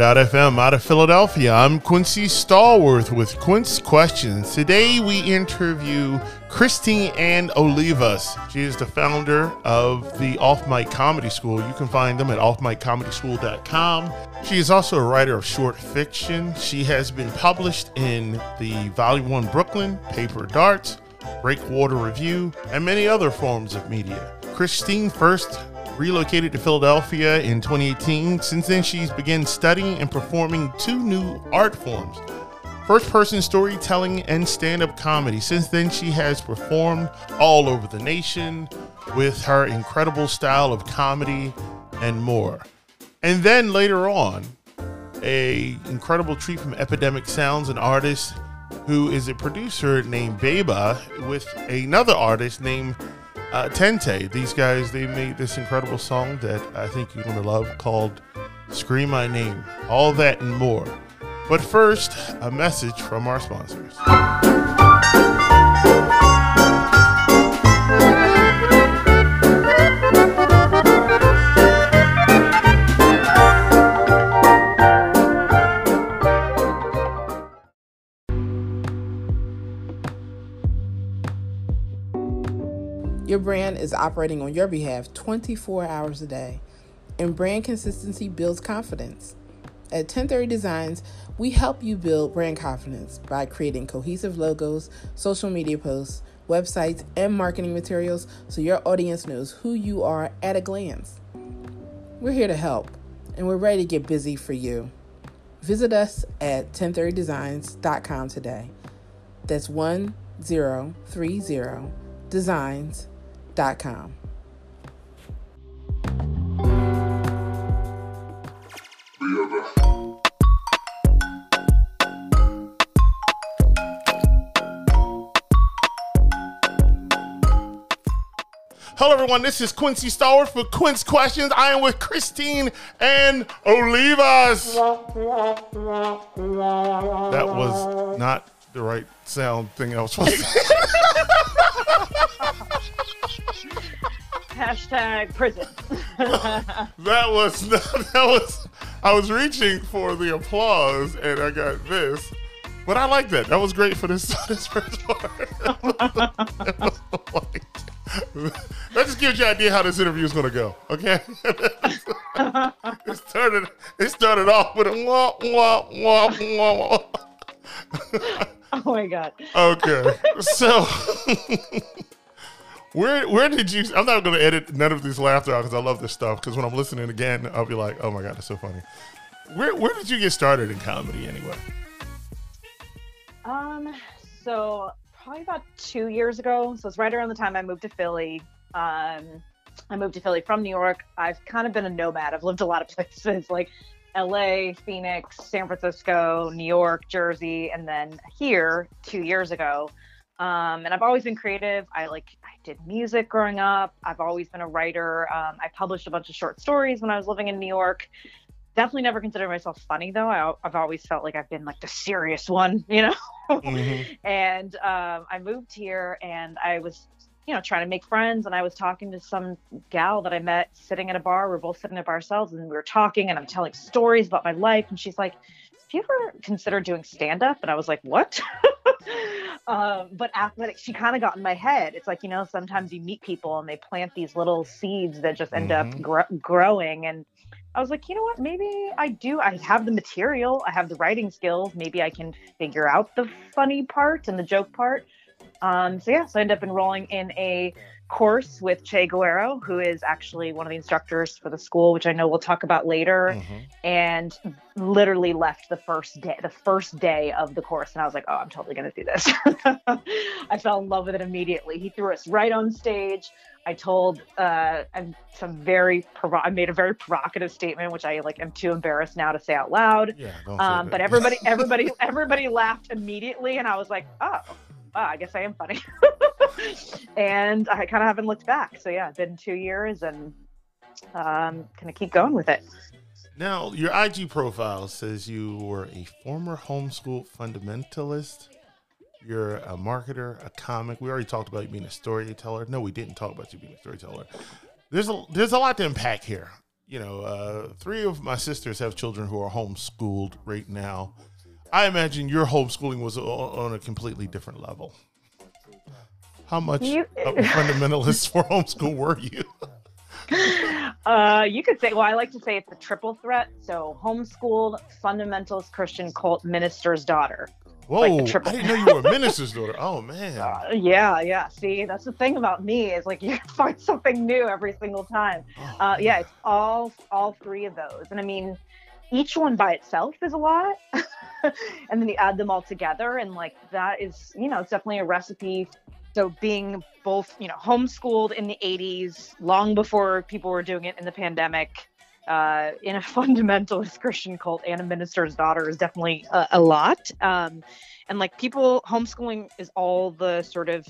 Anchor.fm out of Philadelphia. I'm Quincy Stallworth with Quince Questions. Today we interview Christine Ann Olivas. She is the founder of the Off Mic Comedy School. You can find them at offmiccomedyschool.com. She is also a writer of short fiction. She has been published in the Volume 1 Brooklyn, Paper Darts, Breakwater Review, and many other forms of media. Christine first relocated to Philadelphia in 2018. Since then, she's begun studying and performing two new art forms first person storytelling and stand up comedy. Since then, she has performed all over the nation with her incredible style of comedy and more. And then later on, a incredible treat from Epidemic Sounds, an artist who is a producer named Beba with another artist named uh, Tente. These guys, they made this incredible song that I think you're going to love called Scream My Name. All that and more. But first, a message from our sponsors. Your brand is operating on your behalf 24 hours a day, and brand consistency builds confidence. At 1030 Designs, we help you build brand confidence by creating cohesive logos, social media posts, websites, and marketing materials so your audience knows who you are at a glance. We're here to help, and we're ready to get busy for you. Visit us at 1030designs.com today. That's 1030 designs.com. Hello, everyone. This is Quincy Stallworth for Quince Questions. I am with Christine Ann Olivas. That was not the right sound thing I was supposed to Hashtag prison. that was not, that was I was reaching for the applause and I got this. But I like that. That was great for this, this first part. that just gives you an idea how this interview is going to go. Okay, it started. It started off with a wah wah wah wah. oh my god. Okay, so where where did you? I'm not going to edit none of this laughter out because I love this stuff. Because when I'm listening again, I'll be like, oh my god, that's so funny. Where where did you get started in comedy anyway? Um, so probably about two years ago. So it's right around the time I moved to Philly. Um, I moved to Philly from New York. I've kind of been a nomad. I've lived a lot of places like LA, Phoenix, San Francisco, New York, Jersey, and then here two years ago. Um, and I've always been creative. I like did music growing up. I've always been a writer. Um, I published a bunch of short stories when I was living in New York definitely never considered myself funny though. I, have always felt like I've been like the serious one, you know. Mm-hmm. and um, I moved here, and I was, you know, trying to make friends. And I was talking to some gal that I met sitting at a bar. We are both sitting up ourselves, and we were talking, and I'm telling stories about my life. And she's like, "Have you ever considered doing stand up?" And I was like, "What?" um, but after she kind of got in my head. It's like you know, sometimes you meet people and they plant these little seeds that just end mm-hmm. up gr- growing and I was like, you know what? Maybe I do. I have the material, I have the writing skills. Maybe I can figure out the funny part and the joke part. Um, so yeah, so I ended up enrolling in a course with Che Guerrero, who is actually one of the instructors for the school, which I know we'll talk about later. Mm-hmm. And literally left the first day, the first day of the course, and I was like, "Oh, I'm totally going to do this." I fell in love with it immediately. He threw us right on stage. I told uh, some very provo- I made a very provocative statement, which I like am too embarrassed now to say out loud. Yeah, um, but everybody, everybody, everybody laughed immediately, and I was like, "Oh, wow, I guess I am funny. and I kind of haven't looked back. So yeah, it's been two years and um, kind of keep going with it. Now, your IG profile says you were a former homeschool fundamentalist. You're a marketer, a comic. We already talked about you being a storyteller. No, we didn't talk about you being a storyteller. There's a there's a lot to unpack here. you know, uh, three of my sisters have children who are homeschooled right now. I imagine your homeschooling was on a completely different level. How much You- of a fundamentalist for homeschool were you? Uh, you could say, well, I like to say it's a triple threat. So, homeschooled, fundamentalist Christian cult minister's daughter. Whoa, Like triple- I didn't know you were a minister's daughter. Oh man. Uh, yeah, yeah. See, that's the thing about me is like you find something new every single time. Oh, Uh, yeah, it's all all three of those, and I mean, each one by itself is a lot, and then you add them all together, and like that is, you know, it's definitely a recipe. So being both, you know, homeschooled in the '80s, long before people were doing it in the pandemic, uh, in a fundamentalist Christian cult and a minister's daughter is definitely a, a lot. Um, and like people, homeschooling is all the sort of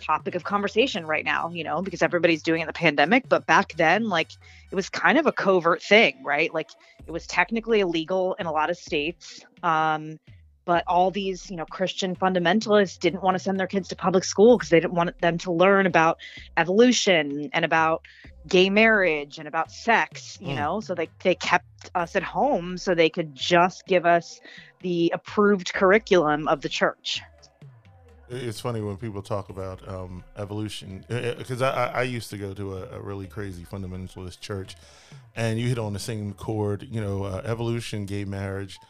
topic of conversation right now, you know, because everybody's doing it in the pandemic. But back then, like it was kind of a covert thing, right? Like it was technically illegal in a lot of states. Um, but all these, you know, Christian fundamentalists didn't want to send their kids to public school because they didn't want them to learn about evolution and about gay marriage and about sex, you Mm. know. So they they kept us at home so they could just give us the approved curriculum of the church. It's funny when people talk about um, evolution because I, I I used to go to a, a really crazy fundamentalist church, and you hit on the same chord. You know, uh, evolution, gay marriage,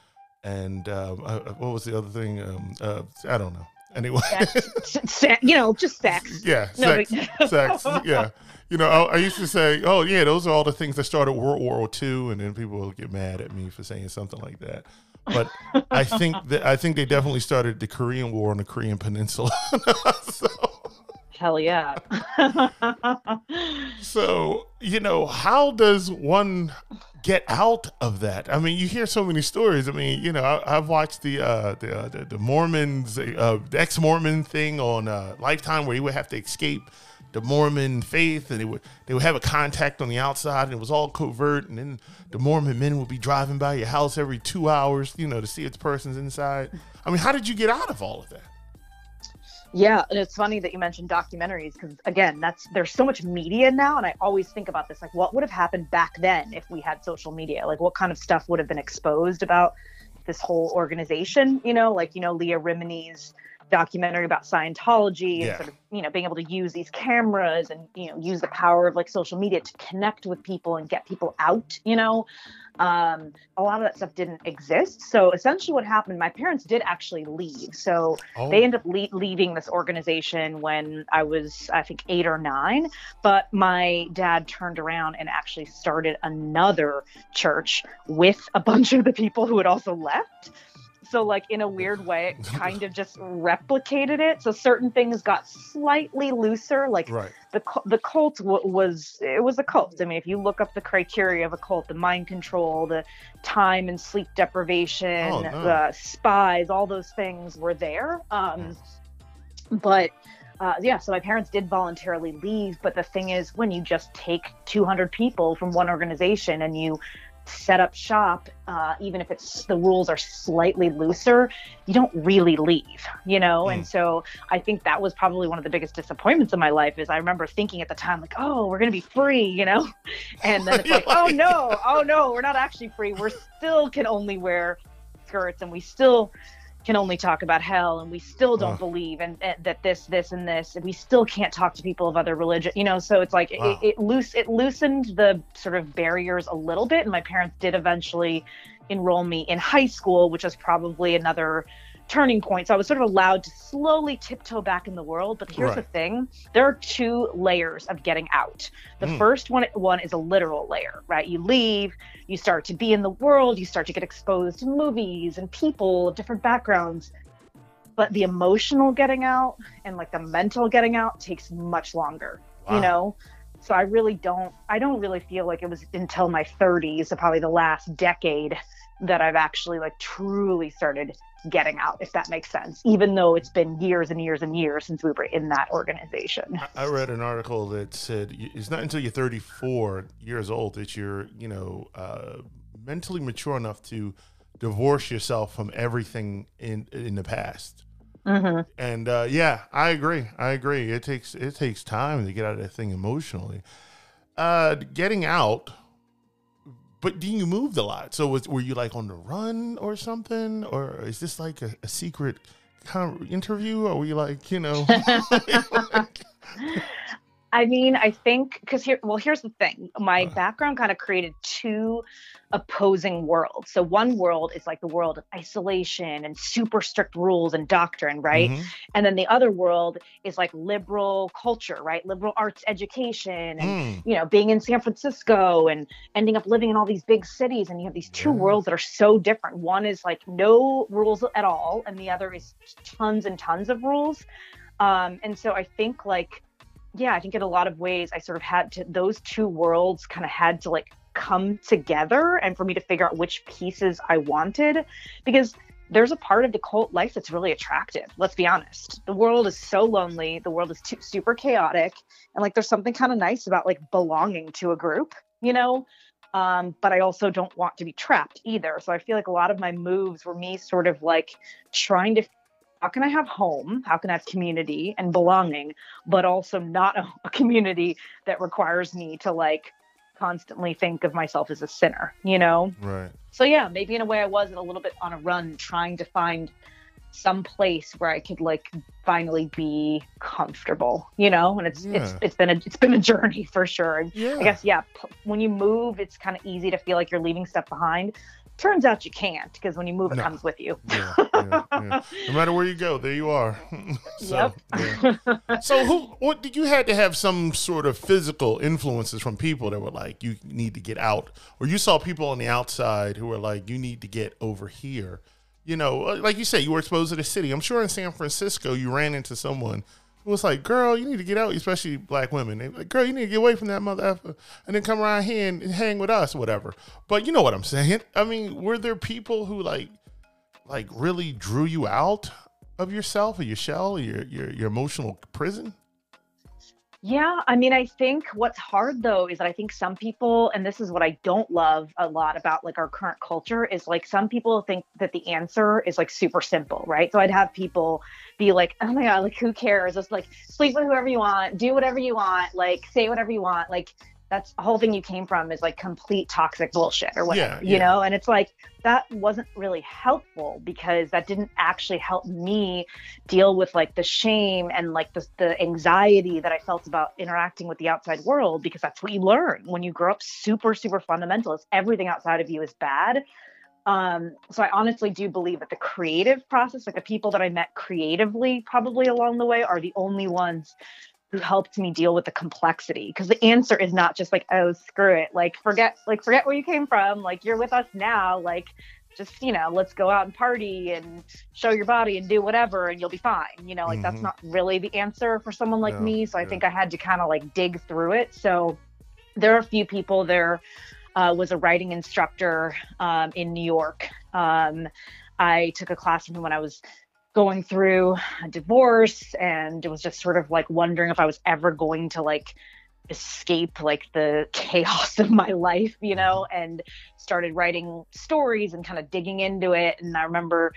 and um, uh, uh, what was the other thing? Um, uh, I don't know. Anyway, Se- you know, just sex. yeah, No, sex, sex, yeah. You know, I, I used to say, "Oh, yeah, those are all the things that started World War II," and then people will get mad at me for saying something like that. But I think that I think they definitely started the Korean War on the Korean Peninsula. so, Hell yeah. so, you know, how does one get out of that? I mean, you hear so many stories. I mean, you know, I, I've watched the uh, the, uh, the the Mormons, uh, the ex Mormon thing on uh, Lifetime, where he would have to escape the Mormon faith, and they would they would have a contact on the outside, and it was all covert, and then the Mormon men would be driving by your house every two hours, you know, to see if the person's inside. I mean, how did you get out of all of that? Yeah, and it's funny that you mentioned documentaries because again, that's there's so much media now, and I always think about this like, what would have happened back then if we had social media? Like, what kind of stuff would have been exposed about this whole organization? You know, like you know Leah Remini's documentary about Scientology and Yeah. sort of you know being able to use these cameras and you know use the power of like social media to connect with people and get people out. You know, um, a lot of that stuff didn't exist. So essentially, what happened? My parents did actually leave. So Oh, they ended up le- leaving this organization when I was, I think, eight or nine. But my dad turned around and actually started another church with a bunch of the people who had also left. So, like, in a weird way, it kind of just replicated it. So, certain things got slightly looser. Like, right. the the cult w- was it was a cult. I mean, if you look up the criteria of a cult, the mind control, the time and sleep deprivation, Oh, no. the spies, all those things were there. Um, but uh, yeah, so my parents did voluntarily leave. But the thing is, when you just take 200 people from one organization and you set up shop, uh, even if it's the rules are slightly looser, you don't really leave, you know. And so I think that was probably one of the biggest disappointments of my life. Is I remember thinking at the time, like, oh, we're gonna be free, you know, and then it's like, oh no, oh no, we're not actually free. We're still can only wear skirts, and we still can only talk about hell and we still don't believe and, and eh, that this this and this and we still can't talk to people of other religion you know so it's like Wow. it, it loose it loosened the sort of barriers a little bit and my parents did eventually enroll me in high school which was probably another turning point so i was sort of allowed to slowly tiptoe back in the world but here's the thing there are two layers of getting out the Mm. first one one is a literal layer right you leave you start to be in the world, you start to get exposed to movies and people of different backgrounds. But the emotional getting out and like the mental getting out takes much longer, Wow. you know? So I really don't I don't really feel like it was until my 30s, so probably the last decade that I've actually like truly started getting out, if that makes sense. Even though it's been years and years and years since we were in that organization. I- read an article that said it's not until you're 34 years old that you're, you know, uh, mentally mature enough to divorce yourself from everything in in the past. hmm And uh, yeah, I agree. I agree. It takes it takes time to get out of that thing emotionally. Uh, getting out but do you moved a lot? So was, were you like on the run or something, or is this like a, a secret kind of interview, or were you like, you know? I mean, I think because here, well, here's the thing. My background kind of created two opposing worlds. So one world is like the world of isolation and super strict rules and doctrine, right? Mm-hmm. And then the other world is like liberal culture, right? Liberal arts education and mm. you know, being in San Francisco and ending up living in all these big cities and you have these two yeah. worlds that are so different. One is like no rules at all and the other is tons and tons of rules. Um and so I think like yeah, I think in a lot of ways I sort of had to those two worlds kind of had to like come together and for me to figure out which pieces I wanted because there's a part of the cult life that's really attractive. Let's be honest. The world is so lonely, the world is too, super chaotic and like there's something kind of nice about like belonging to a group, you know? Um, but I also don't want to be trapped either. So I feel like a lot of my moves were me sort of like trying to how can I have home? How can I have community and belonging, but also not a, a community that requires me to like constantly think of myself as a sinner, you know? Right. So yeah, maybe in a way I was a little bit on a run trying to find some place where I could like finally be comfortable, you know? And it's yeah. it's it's been a it's been a journey for sure. And yeah. I guess yeah, p- when you move, it's kind of easy to feel like you're leaving stuff behind turns out you can't because when you move, it no. comes with you. yeah, yeah, yeah. No matter where you go, there you are. so, yep. so who? What did you had to have some sort of physical influences from people that were like, you need to get out, or you saw people on the outside who were like, you need to get over here. You know, uh, like you said, you were exposed to the city. I'm sure in San Francisco, you ran into someone it was like, girl, you need to get out, especially black women. They like, girl, you need to get away from that mother and then come around here and, and hang with us, whatever. But you know what I'm saying? I mean, were there people who like, like really drew you out of yourself or your shell or your, your, your emotional prison? Yeah, I mean, I think what's hard though is that I think some people, and this is what I don't love a lot about like our current culture, is like some people think that the answer is like super simple, right? So I'd have people be like, oh my God, like who cares? Just like sleep with whoever you want, do whatever you want, like say whatever you want. Like that's the whole thing you came from is like complete toxic bullshit or whatever, yeah, you know? And it's like that wasn't really helpful because that didn't actually help me deal with like the shame and like the, the anxiety that I felt about interacting with the outside world because that's what you learn when you grow up super, super fundamentalist. Everything outside of you is bad. Um, so I honestly do believe that the creative process, like the people that I met creatively probably along the way, are the only ones who helped me deal with the complexity because the answer is not just like oh screw it. Like forget like forget where you came from. Like you're with us now. Like just you know let's go out and party and show your body and do whatever and you'll be fine. You know like mm-hmm. that's not really the answer for someone like me. So i think i had to kind of like dig through it. So there are a few people there. Uh, was a writing instructor um, in new york. Um, i took a class from him when i was going through a divorce and it was just sort of like wondering if I was ever going to like escape like the chaos of my life, you know, mm-hmm. and started writing stories and kind of digging into it. And I remember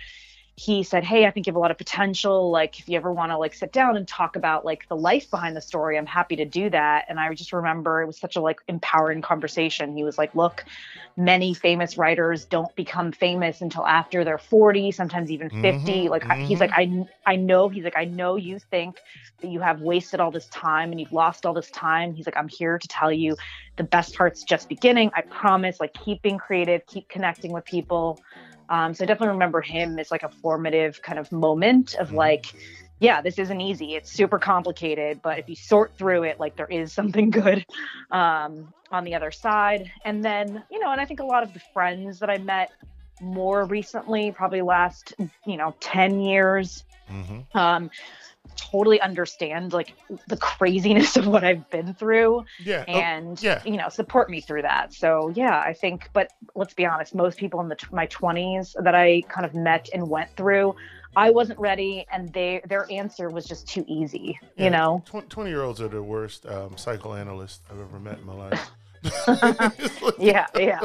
he said, Hey, I think you have a lot of potential. Like, if you ever want to like sit down and talk about like the life behind the story, I'm happy to do that. And I just remember it was such a like empowering conversation. He was like, Look, many famous writers don't become famous until after they're 40, sometimes even 50. Mm-hmm, like, mm-hmm. he's like, I, I know, he's like, I know you think that you have wasted all this time and you've lost all this time. He's like, I'm here to tell you the best part's just beginning. I promise, like, keep being creative, keep connecting with people. Um, so I definitely remember him as like a formative kind of moment of mm-hmm. like, yeah, this isn't easy. It's super complicated, but if you sort through it, like there is something good um, on the other side. And then, you know, and I think a lot of the friends that I met more recently, probably last, you know, 10 years, mm-hmm. um, totally understand like the craziness of what I've been through yeah. Oh, and oh, yeah. you know support me through that. So yeah, I think but let's be honest, most people in the my 20s that I kind of met and went through I wasn't ready, and they their answer was just too easy. Yeah, you know, twenty year olds are the worst um, psychoanalysts I've ever met in my life. yeah, yeah.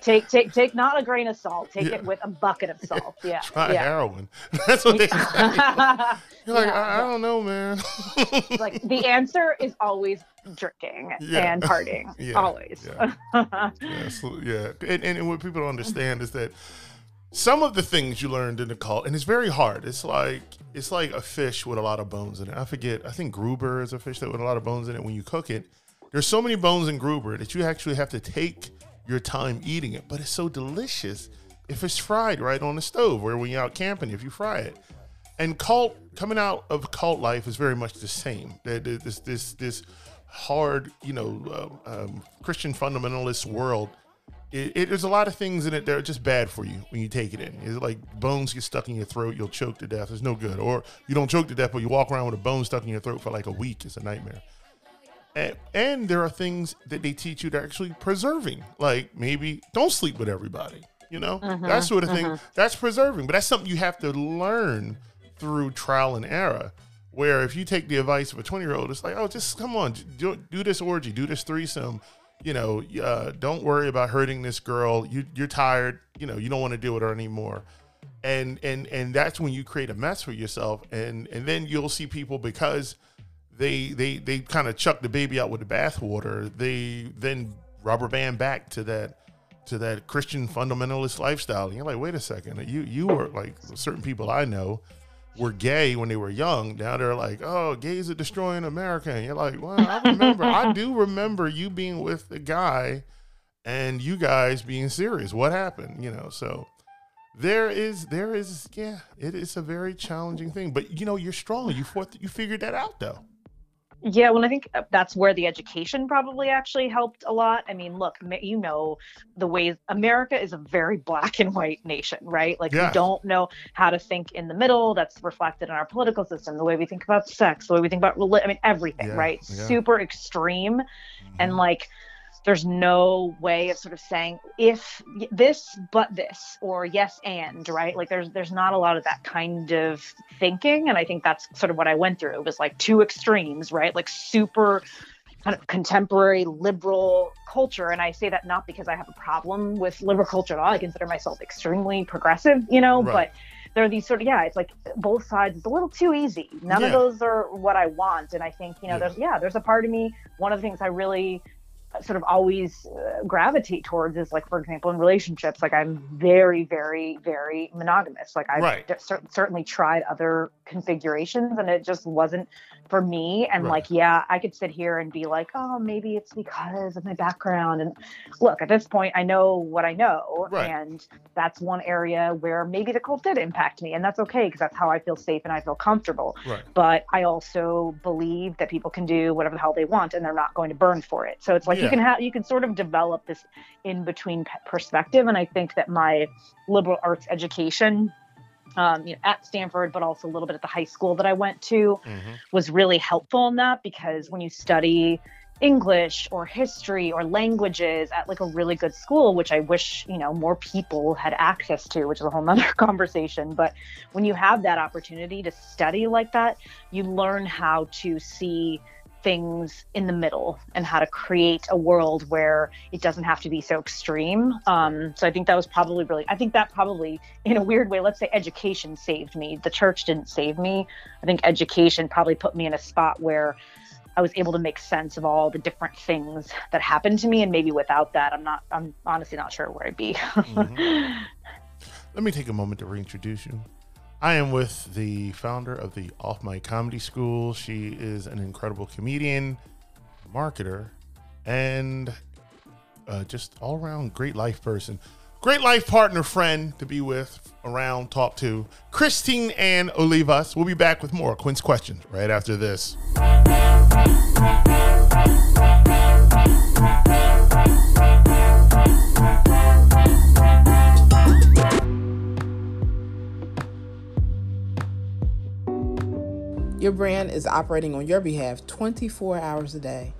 Take take take not a grain of salt. Take yeah. it with a bucket of salt. Yeah. Try yeah. heroin. That's what they say. You're like, I, I, don't know, man. like the answer is always drinking and partying always. Yeah, yeah, so, yeah. And, and what people don't understand is that some of the things you learned in the cult, and it's very hard. It's like it's like a fish with a lot of bones in it. I forget. I think grouper is a fish that with a lot of bones in it. When you cook it, there's so many bones in grouper that you actually have to take your time eating it. But it's so delicious if it's fried right on the stove, or when you're out camping, if you fry it. And cult coming out of cult life is very much the same. This this this hard, you know, um, um, Christian fundamentalist world it, it, there's a lot of things in it that are just bad for you when you take it in. It's like bones get stuck in your throat, you'll choke to death. It's no good. Or you don't choke to death, but you walk around with a bone stuck in your throat for like a week. It's a nightmare. And, and there are things that they teach you that are actually preserving. Like maybe don't sleep with everybody. You know, uh-huh, that sort of thing. Uh-huh. That's preserving, but that's something you have to learn through trial and error. Where if you take the advice of a 20 year old, it's like, oh, just come on, do, do this orgy, do this threesome you know, uh, don't worry about hurting this girl. You, you're tired. You know, you don't want to deal with her anymore. And and and that's when you create a mess for yourself. And and then you'll see people because they they they kind of chuck the baby out with the bathwater. They then rubber band back to that to that Christian fundamentalist lifestyle. And you're like, wait a second, you you were like certain people I know were gay when they were young. Now they're like, oh, gays are destroying America. And you're like, well, I remember, I do remember you being with a guy and you guys being serious. What happened? You know, so there is, there is, yeah, it is a very challenging thing. But you know, you're strong. You fought, you figured that out though. Yeah, well, I think uh, that's where the education probably actually helped a lot. I mean, look, you know, the way America is a very black and white nation, right? Like, yeah. we don't know how to think in the middle. That's reflected in our political system, the way we think about sex, the way we think about religion. I mean, everything, yeah. right? Yeah. Super extreme. Mm-hmm. And like, there's no way of sort of saying if this but this or yes and right like there's there's not a lot of that kind of thinking and i think that's sort of what i went through it was like two extremes right like super kind of contemporary liberal culture and i say that not because i have a problem with liberal culture at all i consider myself extremely progressive you know right. but there are these sort of yeah it's like both sides it's a little too easy none yeah. of those are what i want and i think you know yeah. there's yeah there's a part of me one of the things i really sort of always uh, gravitate towards is like for example in relationships like i'm very very very monogamous like i've right. cer- certainly tried other configurations and it just wasn't for me and right. like yeah i could sit here and be like oh maybe it's because of my background and look at this point i know what i know right. and that's one area where maybe the cult did impact me and that's okay because that's how i feel safe and i feel comfortable right. but i also believe that people can do whatever the hell they want and they're not going to burn for it so it's like yeah. you can have you can sort of develop this in between perspective and i think that my liberal arts education um, you know, at Stanford, but also a little bit at the high school that I went to, mm-hmm. was really helpful in that because when you study English or history or languages at like a really good school, which I wish, you know, more people had access to, which is a whole nother conversation. But when you have that opportunity to study like that, you learn how to see things in the middle and how to create a world where it doesn't have to be so extreme. Um, so I think that was probably really, I think that probably, in a weird way, let's say education saved me. The church didn't save me. I think education probably put me in a spot where I was able to make sense of all the different things that happened to me. And maybe without that, I'm not, I'm honestly not sure where I'd be. mm-hmm. Let me take a moment to reintroduce you. I am with the founder of the Off Mic Comedy School. She is an incredible comedian, marketer, and uh, just all around great life person. Great life partner, friend to be with, around, talk to. Christine Ann Olivas. We'll be back with more Quince questions right after this. Your brand is operating on your behalf 24 hours a day,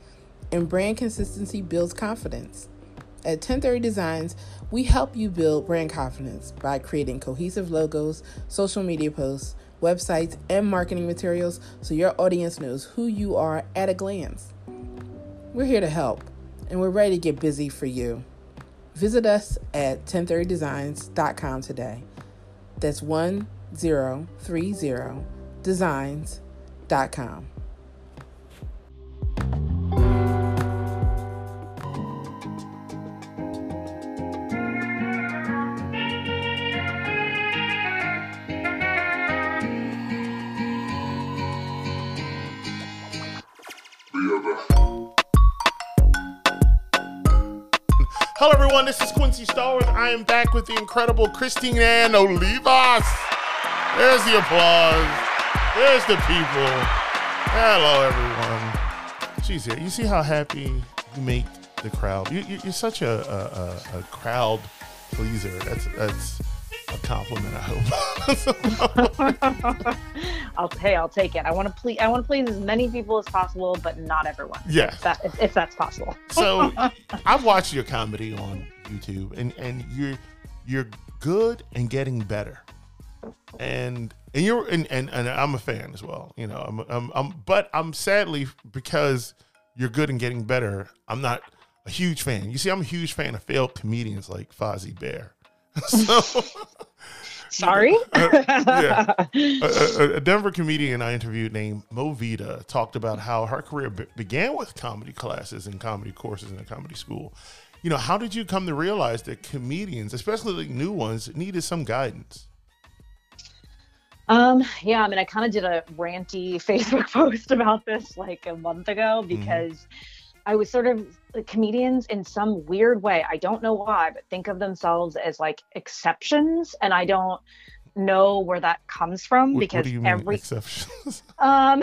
and brand consistency builds confidence. At 1030 Designs, we help you build brand confidence by creating cohesive logos, social media posts, websites, and marketing materials so your audience knows who you are at a glance. We're here to help, and we're ready to get busy for you. Visit us at 1030designs.com today. That's 1030 com. Hello, everyone. This is Quincy Stowers. I am back with the incredible Christine Ann Olivas. There's the applause. There's the people. Hello, everyone. She's here. You see how happy you make the crowd. You, are such a, a, a, crowd pleaser. That's that's a compliment. I hope. I'll hey, I'll take it. I want to please. I want to please as many people as possible, but not everyone. Yeah, if, that, if, if that's possible. so I've watched your comedy on YouTube, and and you're you're good and getting better, and and you're and, and, and I'm a fan as well. You know, I'm, I'm I'm but I'm sadly because you're good and getting better. I'm not a huge fan. You see, I'm a huge fan of failed comedians like Fozzie Bear. so, sorry. uh, yeah, a, a, Denver comedian I interviewed named Movita talked about how her career be- began with comedy classes and comedy courses in a comedy school. You know, how did you come to realize that comedians, especially like new ones, needed some guidance? Um, yeah, I mean, I kind of did a ranty Facebook post about this like a month ago mm-hmm. because mm-hmm. I was sort of comedians in some weird way. I don't know why, but think of themselves as like exceptions, and I don't know where that comes from what, because what every exceptions? Um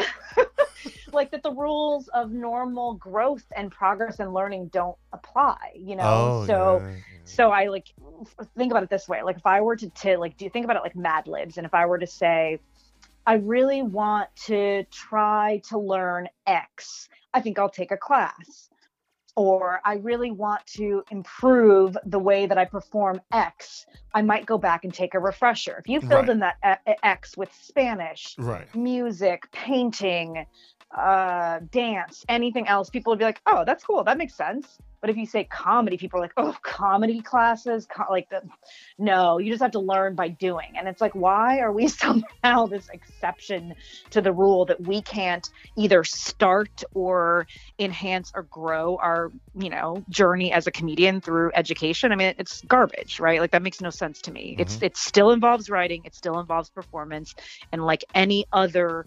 like that the rules of normal growth and progress and learning don't apply you know? Oh, so yeah, yeah. so i like think about it this way. Like if i were to, to like do you think about it like mad libs and if i were to say i really want to try to learn x i think i'll take a class or I really want to improve the way that I perform X, I might go back and take a refresher. If you filled right. in that uh, X with Spanish, right. music, painting, uh, dance, anything else, people would be like, oh, that's cool. That makes sense. But if you say comedy, people are like, oh, comedy classes, Co-, like the, no, you just have to learn by doing. And it's like, why are we somehow this exception to the rule that we can't either start or enhance or grow our, you know, journey as a comedian through education? I mean, it's garbage, right? Like that makes no sense to me. Mm-hmm. It's it still involves writing, it still involves performance, and like any other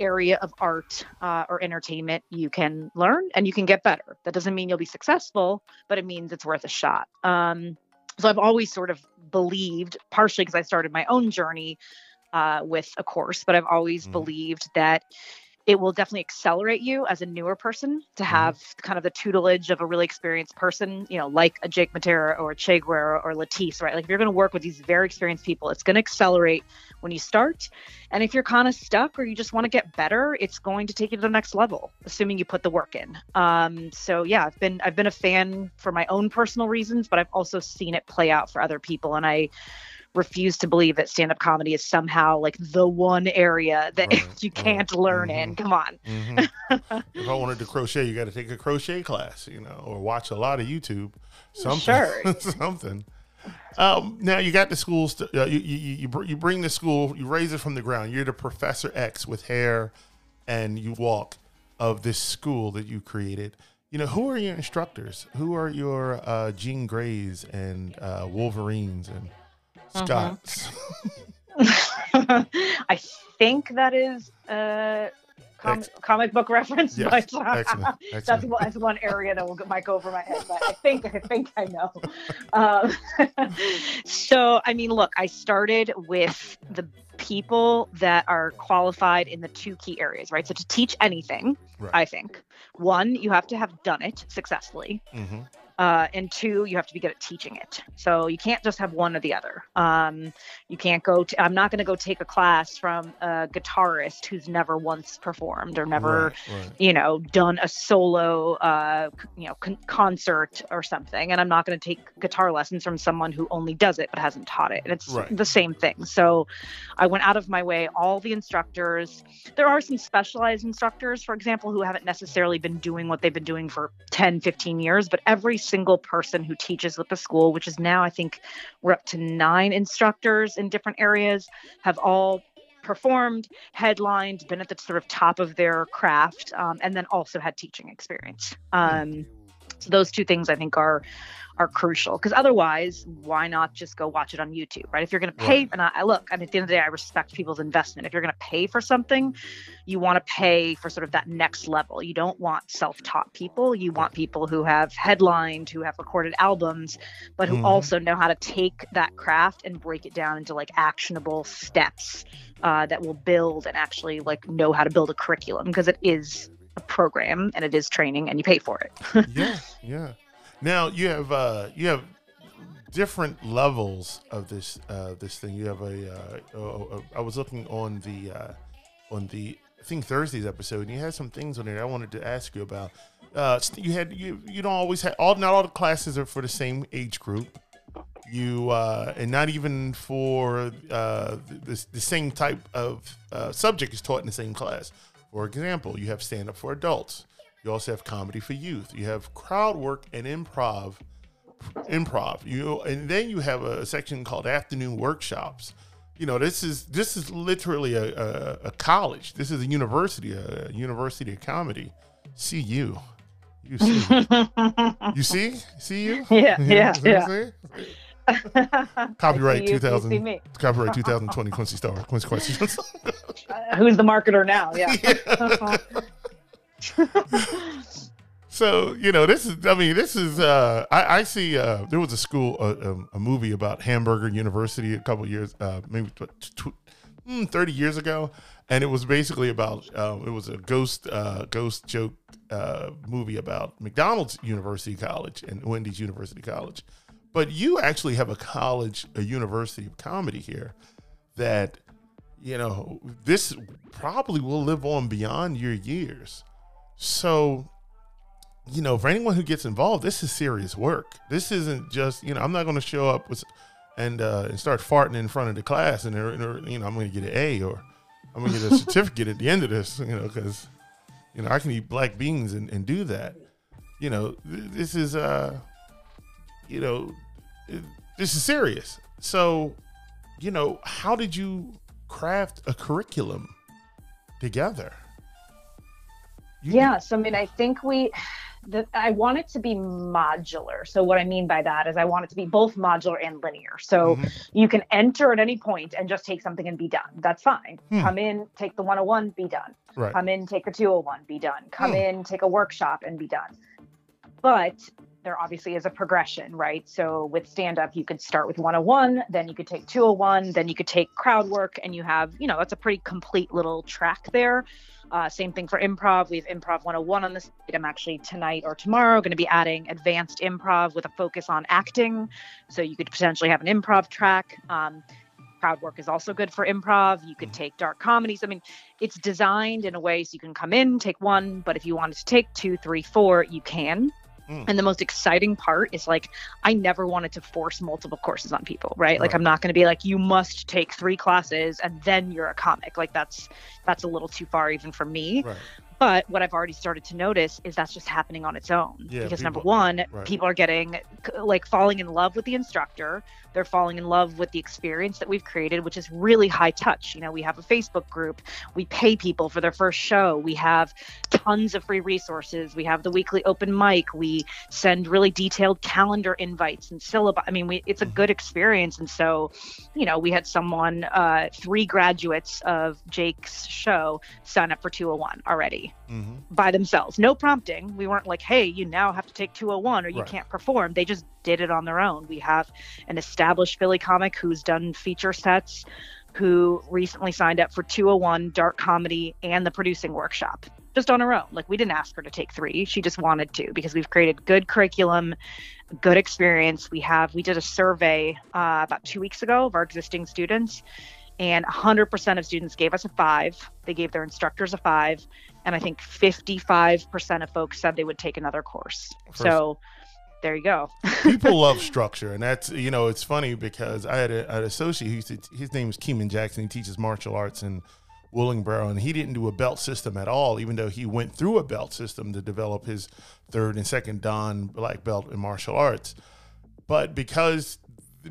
area of art uh, or entertainment you can learn and you can get better. That doesn't mean you'll be successful, but it means it's worth a shot. Um, so I've always sort of believed, partially because I started my own journey uh, with a course, but I've always mm. believed that it will definitely accelerate you as a newer person to mm-hmm. have mm-hmm. kind of the tutelage of a really experienced person, you know, like a Jake Matera or a Che Guerra or Latisse, right? Like if you're going to work with these very experienced people, it's going to accelerate when you start. And if you're kind of stuck or you just want to get better, it's going to take you to the next level, assuming you put the work in. Um, so yeah, I've been I've been a fan for my own personal reasons, but I've also seen it play out for other people, and I refuse to believe that stand-up comedy is somehow like the one area that right, you can't right. learn mm-hmm. in. Come on. Mm-hmm. if I wanted to crochet, you got to take a crochet class, you know, or watch a lot of YouTube. Something. Sure. something. Um, now you got the schools. uh, you, you you you bring the school. You raise it from the ground. You're the Professor X with hair, and you walk of this school that you created. You know who are your instructors? Who are your uh, Jean Greys and uh, Wolverines and Scotts. Uh-huh. I think that is a com- Ex- comic book reference, yes. but uh. That's, one, that's one area that will, might go over my head. But I think I think I know. Um, so I mean, look, I started with the people that are qualified in the two key areas, right? So to teach anything, right. I think one, you have to have done it successfully. Mm-hmm. Uh, and two, you have to be good at teaching it. So you can't just have one or the other. Um, you can't go. I'm not going to go take a class from a guitarist who's never once performed or never, right, right. you know, done a solo, uh, you know, con- concert or something. And I'm not going to take guitar lessons from someone who only does it but hasn't taught it. And it's right. the same thing. So I went out of my way. All the instructors. There are some specialized instructors, for example, who haven't necessarily been doing what they've been doing for 10, 15 years, but every single person who teaches with the school, which is now, I think we're up to nine instructors in different areas, have all performed, headlined, been at the sort of top of their craft, um, and then also had teaching experience. Um, So those two things I think are are crucial because otherwise, why not just go watch it on YouTube, right? If you're going to pay, Right. and I, I look, and at the end of the day, I respect people's investment. If you're going to pay for something, you want to pay for sort of that next level. You don't want self-taught people. You want people who have headlined, who have recorded albums, but who Mhm. also know how to take that craft and break it down into like actionable steps uh, that will build and actually like know how to build a curriculum because it is a program and it is training and you pay for it. yeah, yeah. Now you have uh, you have different levels of this uh, this thing. You have a. Uh, uh, uh, I was looking on the uh, on the I think Thursday's episode, and you had some things on there I wanted to ask you about. Uh, you had you you don't always have all not all the classes are for the same age group. You uh, and not even for uh, the, the same type of uh, subject is taught in the same class. For example, you have stand up for adults. You also have comedy for youth. You have crowd work and improv. Improv. You and then you have a section called afternoon workshops. You know, this is this is literally a, a, a college. This is a university, a university of comedy. See you. You see. you see? See you? Yeah, yeah, See yeah. Copyright you, you 2000. see me. Copyright 2020 Quincy Star. Quincy questions. Uh, who's the marketer now? Yeah. So you know, this is. I mean, this is. Uh, I, I see. Uh, there was a school, uh, um, a movie about Hamburger University a couple years, uh, maybe tw- tw- mm, thirty years ago, and it was basically about. Uh, it was a ghost, uh, ghost joke uh, movie about McDonald's University College and Wendy's University College. But you actually have a college, a university of comedy here, that you know this probably will live on beyond your years. So you know, for anyone who gets involved, this is serious work. This isn't just, you know, I'm not going to show up with and uh, and start farting in front of the class and, they're, you know, I'm going to get an A or I'm going to get a certificate at the end of this, you know, because, you know, I can eat black beans and, and do that. You know, th- this is, uh, you know, this is serious. So, you know, how did you craft a curriculum together? You- Yeah, so I mean, I think we, the, I want it to be modular. So what I mean by that is I want it to be both modular and linear. So Mhm. you can enter at any point and just take something and be done. That's fine. Hmm. Come in, take the 101, be done. Right. Come in, take a 201, be done. Come Hmm. in, take a workshop and be done. But there obviously is a progression, right? So with stand up, you could start with 101, then you could take 201, then you could take crowd work, and you have, you know, that's a pretty complete little track there. Uh, same thing for improv. We have improv 101 on this. I'm actually tonight or tomorrow going to be adding advanced improv with a focus on acting. So you could potentially have an improv track. Um, crowd work is also good for improv. You could take dark comedies. I mean, it's designed in a way so you can come in, take one, but if you wanted to take two, three, four, you can. Mm. And the most exciting part is like, I never wanted to force multiple courses on people, right? Like, I'm not going to be like, you must take three classes and then you're a comic. Like, that's that's a little too far even for me. Right. But what I've already started to notice is that's just happening on its own. Yeah, because number one, right. people are getting like falling in love with the instructor. They're falling in love with the experience that we've created, which is really high touch. You know, we have a Facebook group. We pay people for their first show. We have tons of free resources. We have the weekly open mic. We send really detailed calendar invites and syllabi. I mean, we, it's a Mhm. good experience. And so, you know, we had someone, uh, three graduates of Jake's show sign up for 201 already Mm-hmm. by themselves. No prompting. We weren't like, hey, you now have to take 201 or you Right. can't perform. They just did it on their own. We have an established Philly comic who's done feature sets who recently signed up for 201 dark comedy and the producing workshop just on her own. Like we didn't ask her to take 3. She just wanted to because we've created good curriculum, good experience. We have we did a survey uh, about 2 weeks ago of our existing students and 100% of students gave us a 5. They gave their instructors a 5 and I think 55% of folks said they would take another course. So there you go. people love structure, and that's you know it's funny because I had an associate. Who to, his name is Keeman Jackson. He teaches martial arts in Willingboro, and he didn't do a belt system at all, even though he went through a belt system to develop his third and second Dan black belt in martial arts. But because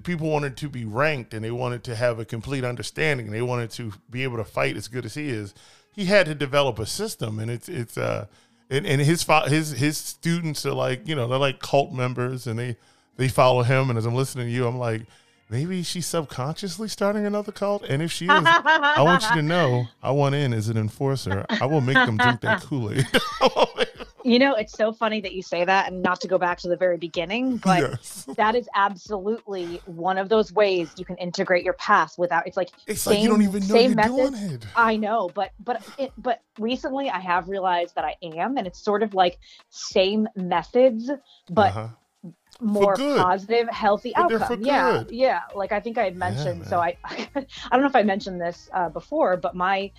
people wanted to be ranked and they wanted to have a complete understanding and they wanted to be able to fight as good as he is, he had to develop a system, and it's it's uh and, and his his his students are like you know they're like cult members and they they follow him. And as i'm listening to you i'm like maybe she's subconsciously starting another cult. And if she is i want you to know i want in as an enforcer. I will make them drink that kool-aid You know, it's so funny that you say that, and not to go back to the very beginning, but yes. that is absolutely one of those ways you can integrate your past without. It's like it's same, like you don't even know you're method. I know, but but it, but recently I have realized that I am, and it's sort of like same methods, but. Uh-huh more positive, healthy but outcome. Yeah, yeah. Like I think I had mentioned. Yeah, so I, I don't know if I mentioned this uh, before, but my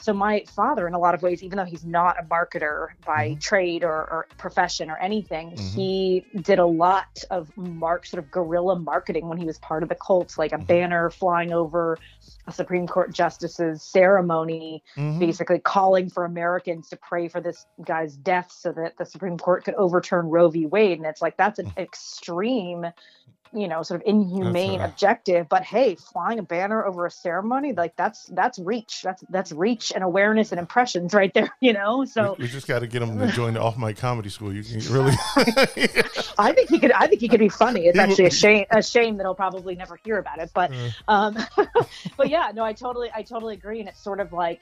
so my father, in a lot of ways, even though he's not a marketer by mm-hmm. trade or, or, profession or anything, mm-hmm. he did a lot of mark sort of guerrilla marketing when he was part of the cult, like a mm-hmm. banner flying over a Supreme Court justice's ceremony, mm-hmm. basically calling for Americans to pray for this guy's death so that the Supreme Court could overturn Roe v. Wade. And it's like that's an mm. extreme you know sort of inhumane objective but hey flying a banner over a ceremony like that's that's reach. That's that's reach and awareness and impressions right there you know? So we, we just got to get him to join the Off Mic Comedy School. You can really i think he could i think he could be funny. It's actually a shame a shame that he'll probably never hear about it but uh, um but yeah no i totally i totally agree and it's sort of like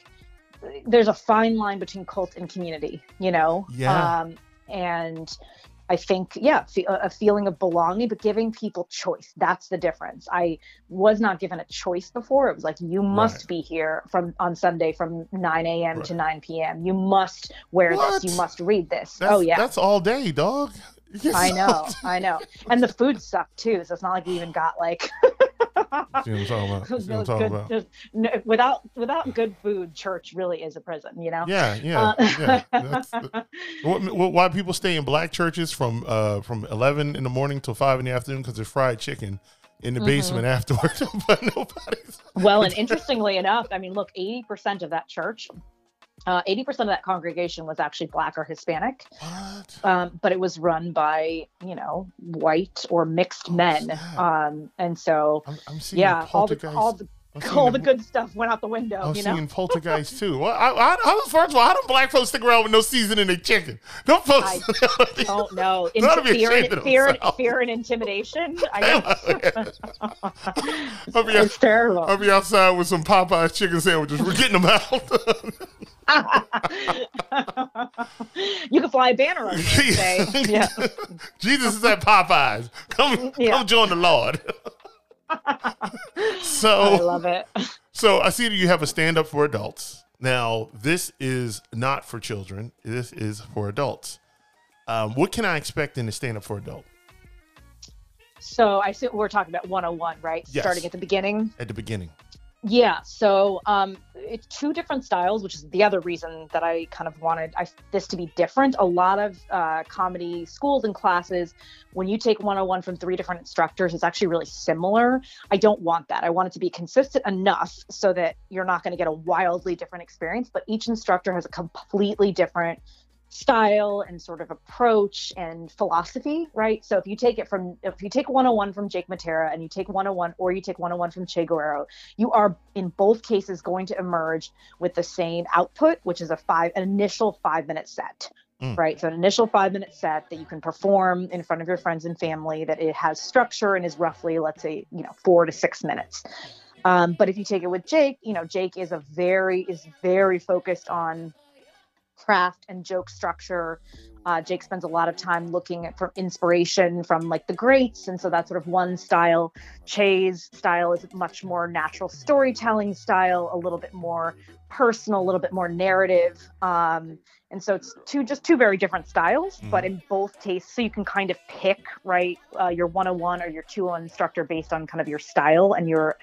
there's a fine line between cult and community you know? Yeah. Um and I think, yeah, a feeling of belonging, but giving people choice. That's the difference. I was not given a choice before. It was like, you must right. be here from on Sunday from 9 a.m. right. to 9 p.m. You must wear what? this. You must read this. That's, oh, yeah. That's all day, dog. I know. I know. And the food sucked too. So it's not like we even got like See what I'm talking about. See what I'm talking good, about. No, without without good food, church really is a prison. You know. Yeah, yeah, uh, yeah. what, why people stay in black churches from uh, from eleven in the morning till five in the afternoon because there's fried chicken in the mm-hmm. basement afterwards, but nobody's. Well, and interestingly enough, I mean, look, eighty percent of that church uh, 80% of that congregation was actually black or Hispanic. Um, but it was run by, you know, white or mixed oh, men. Um, and so, I'm, I'm yeah, all the, all the, all the good stuff went out the window. I'm you know? seeing poltergeist too. Well, I, I, I, first of all, how do black folks stick around with no seasoning in their chicken? No folks. I don't know. Fear, and, fear, and, fear and intimidation. I. I'll be, it's terrible. I'll be outside with some Popeyes chicken sandwiches. We're getting them out. You can fly a banner on it. yeah. Jesus is at Popeyes. Come, yeah. come join the Lord. so I love it. So I see that you have a stand up for adults. Now, this is not for children. This is for adults. Um, what can I expect in the stand up for adult? So I see we're talking about 101, right? Yes. Starting at the beginning. At the beginning. Yeah, so um, it's two different styles, which is the other reason that I kind of wanted I, this to be different. A lot of uh, comedy schools and classes, when you take 101 from three different instructors, it's actually really similar. I don't want that. I want it to be consistent enough so that you're not going to get a wildly different experience, but each instructor has a completely different style and sort of approach and philosophy, right? So if you take it from if you take 101 from Jake Matera and you take 101 or you take 101 from Che Guerrero, you are in both cases going to emerge with the same output, which is a five an initial five minute set. Mm. Right. So an initial five minute set that you can perform in front of your friends and family that it has structure and is roughly, let's say, you know, four to six minutes. Um, but if you take it with Jake, you know, Jake is a very is very focused on craft and joke structure. Uh, Jake spends a lot of time looking at for inspiration from like the greats, and so that's sort of one style. Che's style is much more natural storytelling style, a little bit more personal, a little bit more narrative. Um, and so it's two just two very different styles, mm. but in both cases, so you can kind of pick right uh, your 101 or your 201 instructor based on kind of your style and your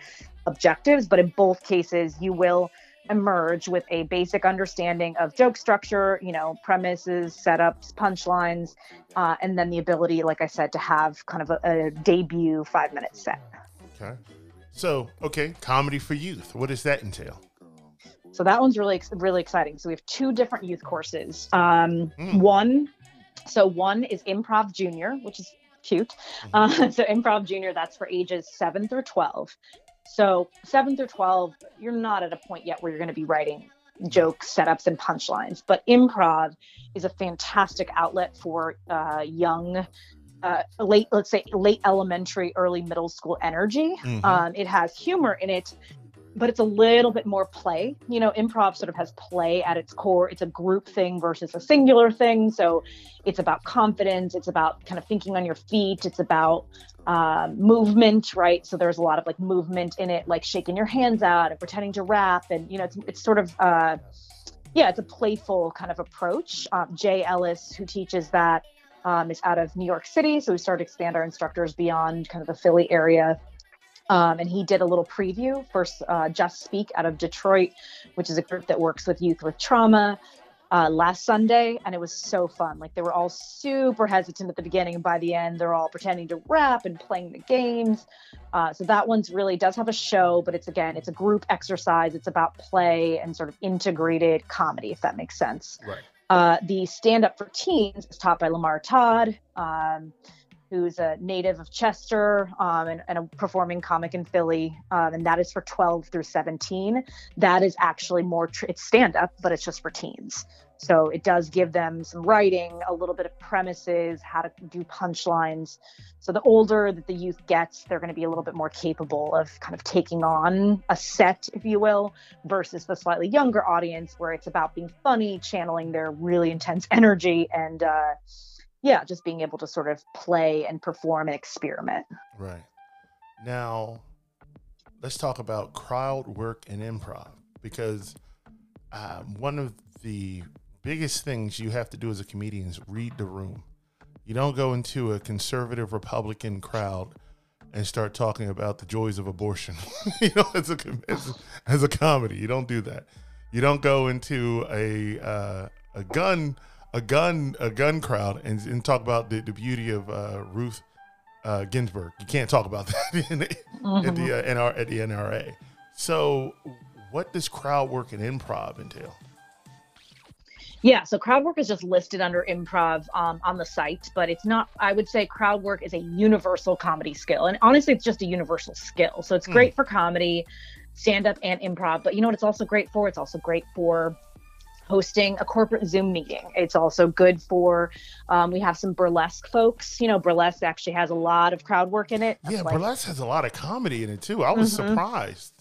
objectives. But in both cases, you will emerge with a basic understanding of joke structure, you know, premises, setups, punchlines, uh, and then the ability, like I said, to have kind of a, a debut five minute set. Okay. So, okay, comedy for youth. What does that entail? So that one's really, really exciting. So we have two different youth courses. Um, mm. One, so one is Improv Junior, which is cute. Mm-hmm. Uh, so Improv Junior, that's for ages seven through 12. So seven through 12, you're not at a point yet where you're going to be writing jokes, setups, and punchlines. But improv is a fantastic outlet for uh, young. Uh, late, let's say, late elementary, early middle school energy. Mhm. Um, it has humor in it, but it's a little bit more play. You know, improv sort of has play at its core. It's a group thing versus a singular thing. So it's about confidence. It's about kind of thinking on your feet. It's about um, movement, right? So there's a lot of like movement in it, like shaking your hands out and pretending to rap. And, you know, it's, it's sort of, uh, yeah, it's a playful kind of approach. Um, Jay Ellis, who teaches that, um, is out of New York City. So we started to expand our instructors beyond kind of the Philly area. Um, and he did a little preview for uh, Just Speak out of Detroit, which is a group that works with youth with trauma. Uh, last Sunday, and it was so fun. Like they were all super hesitant at the beginning, and by the end, they're all pretending to rap and playing the games. Uh, so that one's really does have a show, but it's again, it's a group exercise. It's about play and sort of integrated comedy, if that makes sense. Right. Uh, the stand up for teens is taught by Lamar Todd, um, who's a native of Chester um, and, and, a performing comic in Philly. Um, and that is for 12 through 17. That is actually more, tr- it's stand up, but it's just for teens. So it does give them some writing, a little bit of premises, how to do punchlines. So the older that the youth gets, they're going to be a little bit more capable of kind of taking on a set, if you will, versus the slightly younger audience where it's about being funny, channeling their really intense energy, and uh, yeah, just being able to sort of play and perform and experiment. Right. Now, let's talk about crowd work and improv because um, one of the biggest things you have to do as a comedian is read the room. You don't go into a conservative Republican crowd and start talking about the joys of abortion. you know, as a, as a as a comedy, you don't do that. You don't go into a uh, a gun a gun a gun crowd and, and talk about the, the beauty of uh, Ruth uh, Ginsburg. You can't talk about that in the, at the uh, NR, at the NRA. So, what does crowd work and improv entail? Yeah, so crowd work is just listed under improv um, on the site, but it's not. I would say crowd work is a universal comedy skill, and honestly, it's just a universal skill. So it's great for comedy, stand up, and improv. But you know what? It's also great for. It's also great for hosting a corporate Zoom meeting. It's also good for. Um, we have some burlesque folks. You know, burlesque actually has a lot of crowd work in it. Yeah, Like- burlesque has a lot of comedy in it too. I was Mhm. surprised.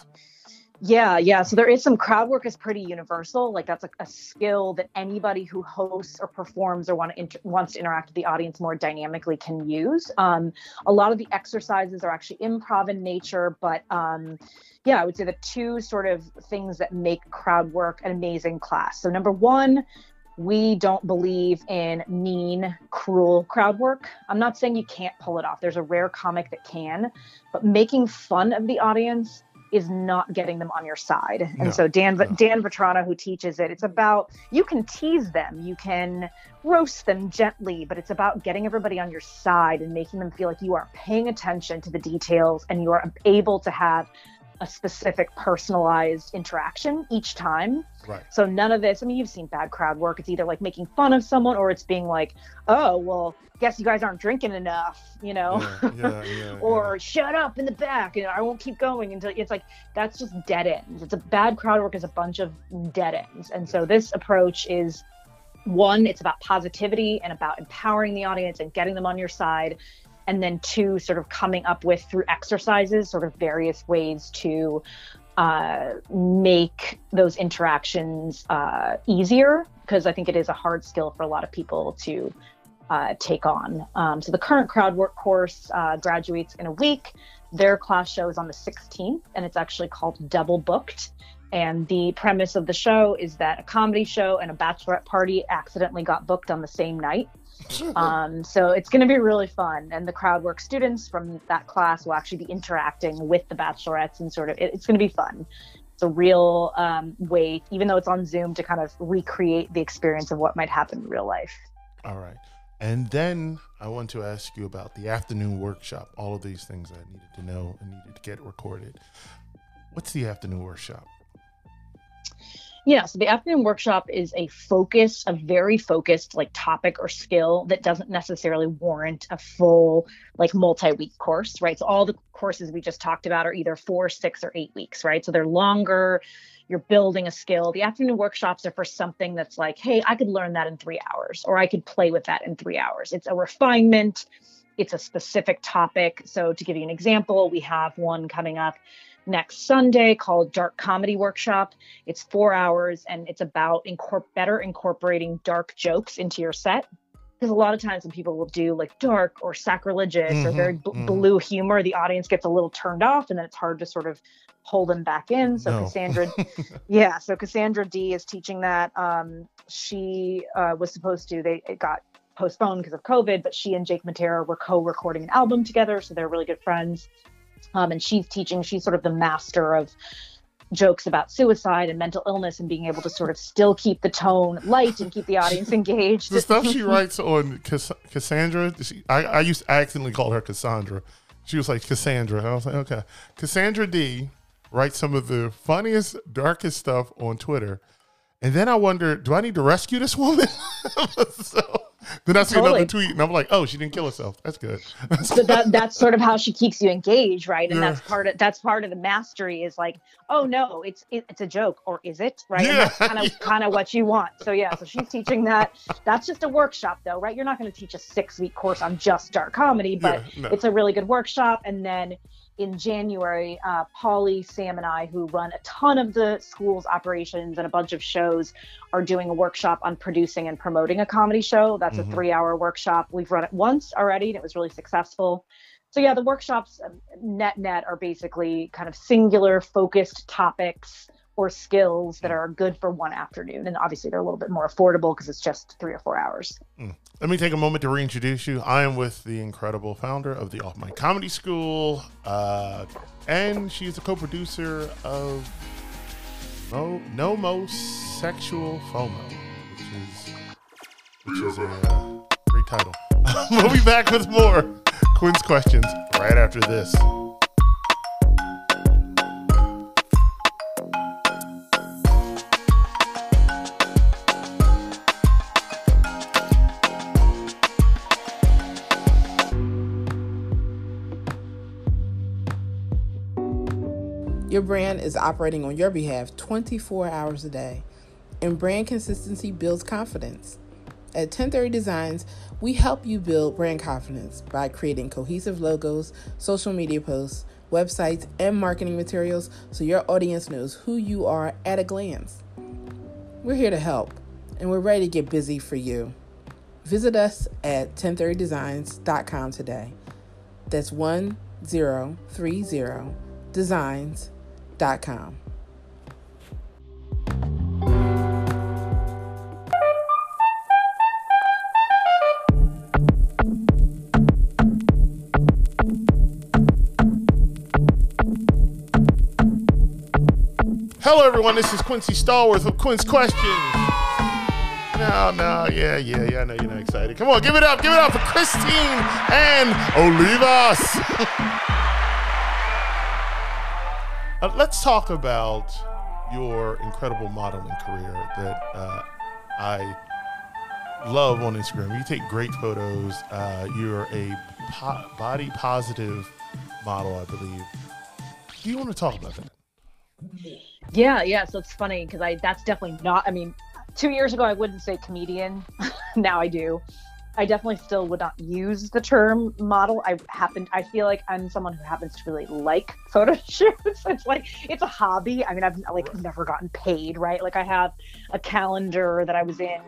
Yeah, yeah. So there is some crowd work is pretty universal. Like that's a, a skill that anybody who hosts or performs or want to inter- wants to interact with the audience more dynamically can use. Um, a lot of the exercises are actually improv in nature, but um, yeah, I would say the two sort of things that make crowd work an amazing class. So number one. We don't believe in mean, cruel crowd work. I'm not saying you can't pull it off. There's a rare comic that can, but making fun of the audience is not getting them on your side. No, and so Dan no. Dan Vetrano, who teaches it, it's about you can tease them, you can roast them gently, but it's about getting everybody on your side and making them feel like you are paying attention to the details and you are able to have a specific personalized interaction each time. Right. So none of this, I mean, you've seen bad crowd work. It's either like making fun of someone or it's being like, oh, well, guess you guys aren't drinking enough, you know? Yeah, yeah, yeah, or shut up in the back and I won't keep going until it's like that's just dead ends. It's a bad crowd work is a bunch of dead ends. And so this approach is one, it's about positivity and about empowering the audience and getting them on your side. And then two, sort of coming up with through exercises, sort of various ways to uh, make those interactions uh, easier because I think it is a hard skill for a lot of people to uh, take on. Um, so the current crowd work course uh, graduates in a week. Their class show is on the 16th, and it's actually called Double Booked. And the premise of the show is that a comedy show and a bachelorette party accidentally got booked on the same night. Um, so it's going to be really fun. And the crowd work students from that class will actually be interacting with the bachelorettes and sort of, it, it's going to be fun. It's a real um, way, even though it's on Zoom, to kind of recreate the experience of what might happen in real life. All right. And then I want to ask you about the afternoon workshop. All of these things I needed to know and needed to get recorded. What's the afternoon workshop? Yeah, so the afternoon workshop is a focus, a very focused like topic or skill that doesn't necessarily warrant a full like multi-week course, right? So all the courses we just talked about are either 4, 6 or 8 weeks, right? So they're longer, you're building a skill. The afternoon workshops are for something that's like, "Hey, I could learn that in 3 hours or I could play with that in 3 hours." It's a refinement, it's a specific topic. So to give you an example, we have one coming up next Sunday called Dark Comedy Workshop. It's four hours and it's about incorpor- better incorporating dark jokes into your set. Because a lot of times when people will do like dark or sacrilegious mm-hmm, or very b- mm-hmm. blue humor, the audience gets a little turned off and then it's hard to sort of hold them back in. So no. Cassandra, yeah, so Cassandra D is teaching that. Um, she uh, was supposed to, they it got postponed because of COVID, but she and Jake Matera were co-recording an album together, so they're really good friends. Um, and she's teaching, she's sort of the master of jokes about suicide and mental illness and being able to sort of still keep the tone light and keep the audience engaged. the stuff she writes on Cass- Cassandra, she, I, I used to accidentally call her Cassandra. She was like Cassandra. I was like, okay. Cassandra D writes some of the funniest, darkest stuff on Twitter. And then I wonder, do I need to rescue this woman? so then I see totally. another tweet, and I'm like, "Oh, she didn't kill herself. That's good." so that that's sort of how she keeps you engaged, right? And yeah. that's part of that's part of the mastery is like, "Oh no, it's it, it's a joke, or is it?" Right? Yeah. Kind of yeah. kind of what you want. So yeah, so she's teaching that. That's just a workshop, though, right? You're not going to teach a six week course on just dark comedy, but no. it's a really good workshop, and then in January, uh, Polly, Sam, and I, who run a ton of the school's operations and a bunch of shows, are doing a workshop on producing and promoting a comedy show. That's mm-hmm. a three hour workshop. We've run it once already, and it was really successful. So, yeah, the workshops um, net net are basically kind of singular focused topics or skills that are good for one afternoon. And obviously, they're a little bit more affordable because it's just three or four hours. Mm. Let me take a moment to reintroduce you. I am with the incredible founder of the Off Mic Comedy School, uh, and she's a co producer of No Mo Sexual FOMO, which is, which is a uh, great title. we'll be back with more Quince Questions right after this. Your brand is operating on your behalf 24 hours a day, and brand consistency builds confidence. At 1030 Designs, we help you build brand confidence by creating cohesive logos, social media posts, websites, and marketing materials so your audience knows who you are at a glance. We're here to help, and we're ready to get busy for you. Visit us at 1030designs.com today. That's 1030 designs com. Hello, everyone. This is Quincy Stallworth of Quince Questions. No, no, yeah, yeah, yeah. I know you're not excited. Come on, give it up, give it up for Christine Ann Olivas. Uh, let's talk about your incredible modeling career that uh, I love on Instagram. You take great photos. Uh, you're a po- body positive model, I believe. Do you want to talk about that? Yeah, yeah. So it's funny because I that's definitely not. I mean, two years ago I wouldn't say comedian. now I do. I definitely still would not use the term model. I happen I feel like I'm someone who happens to really like photo shoots. It's like it's a hobby. I mean, I've like never gotten paid, right? Like I have a calendar that I was in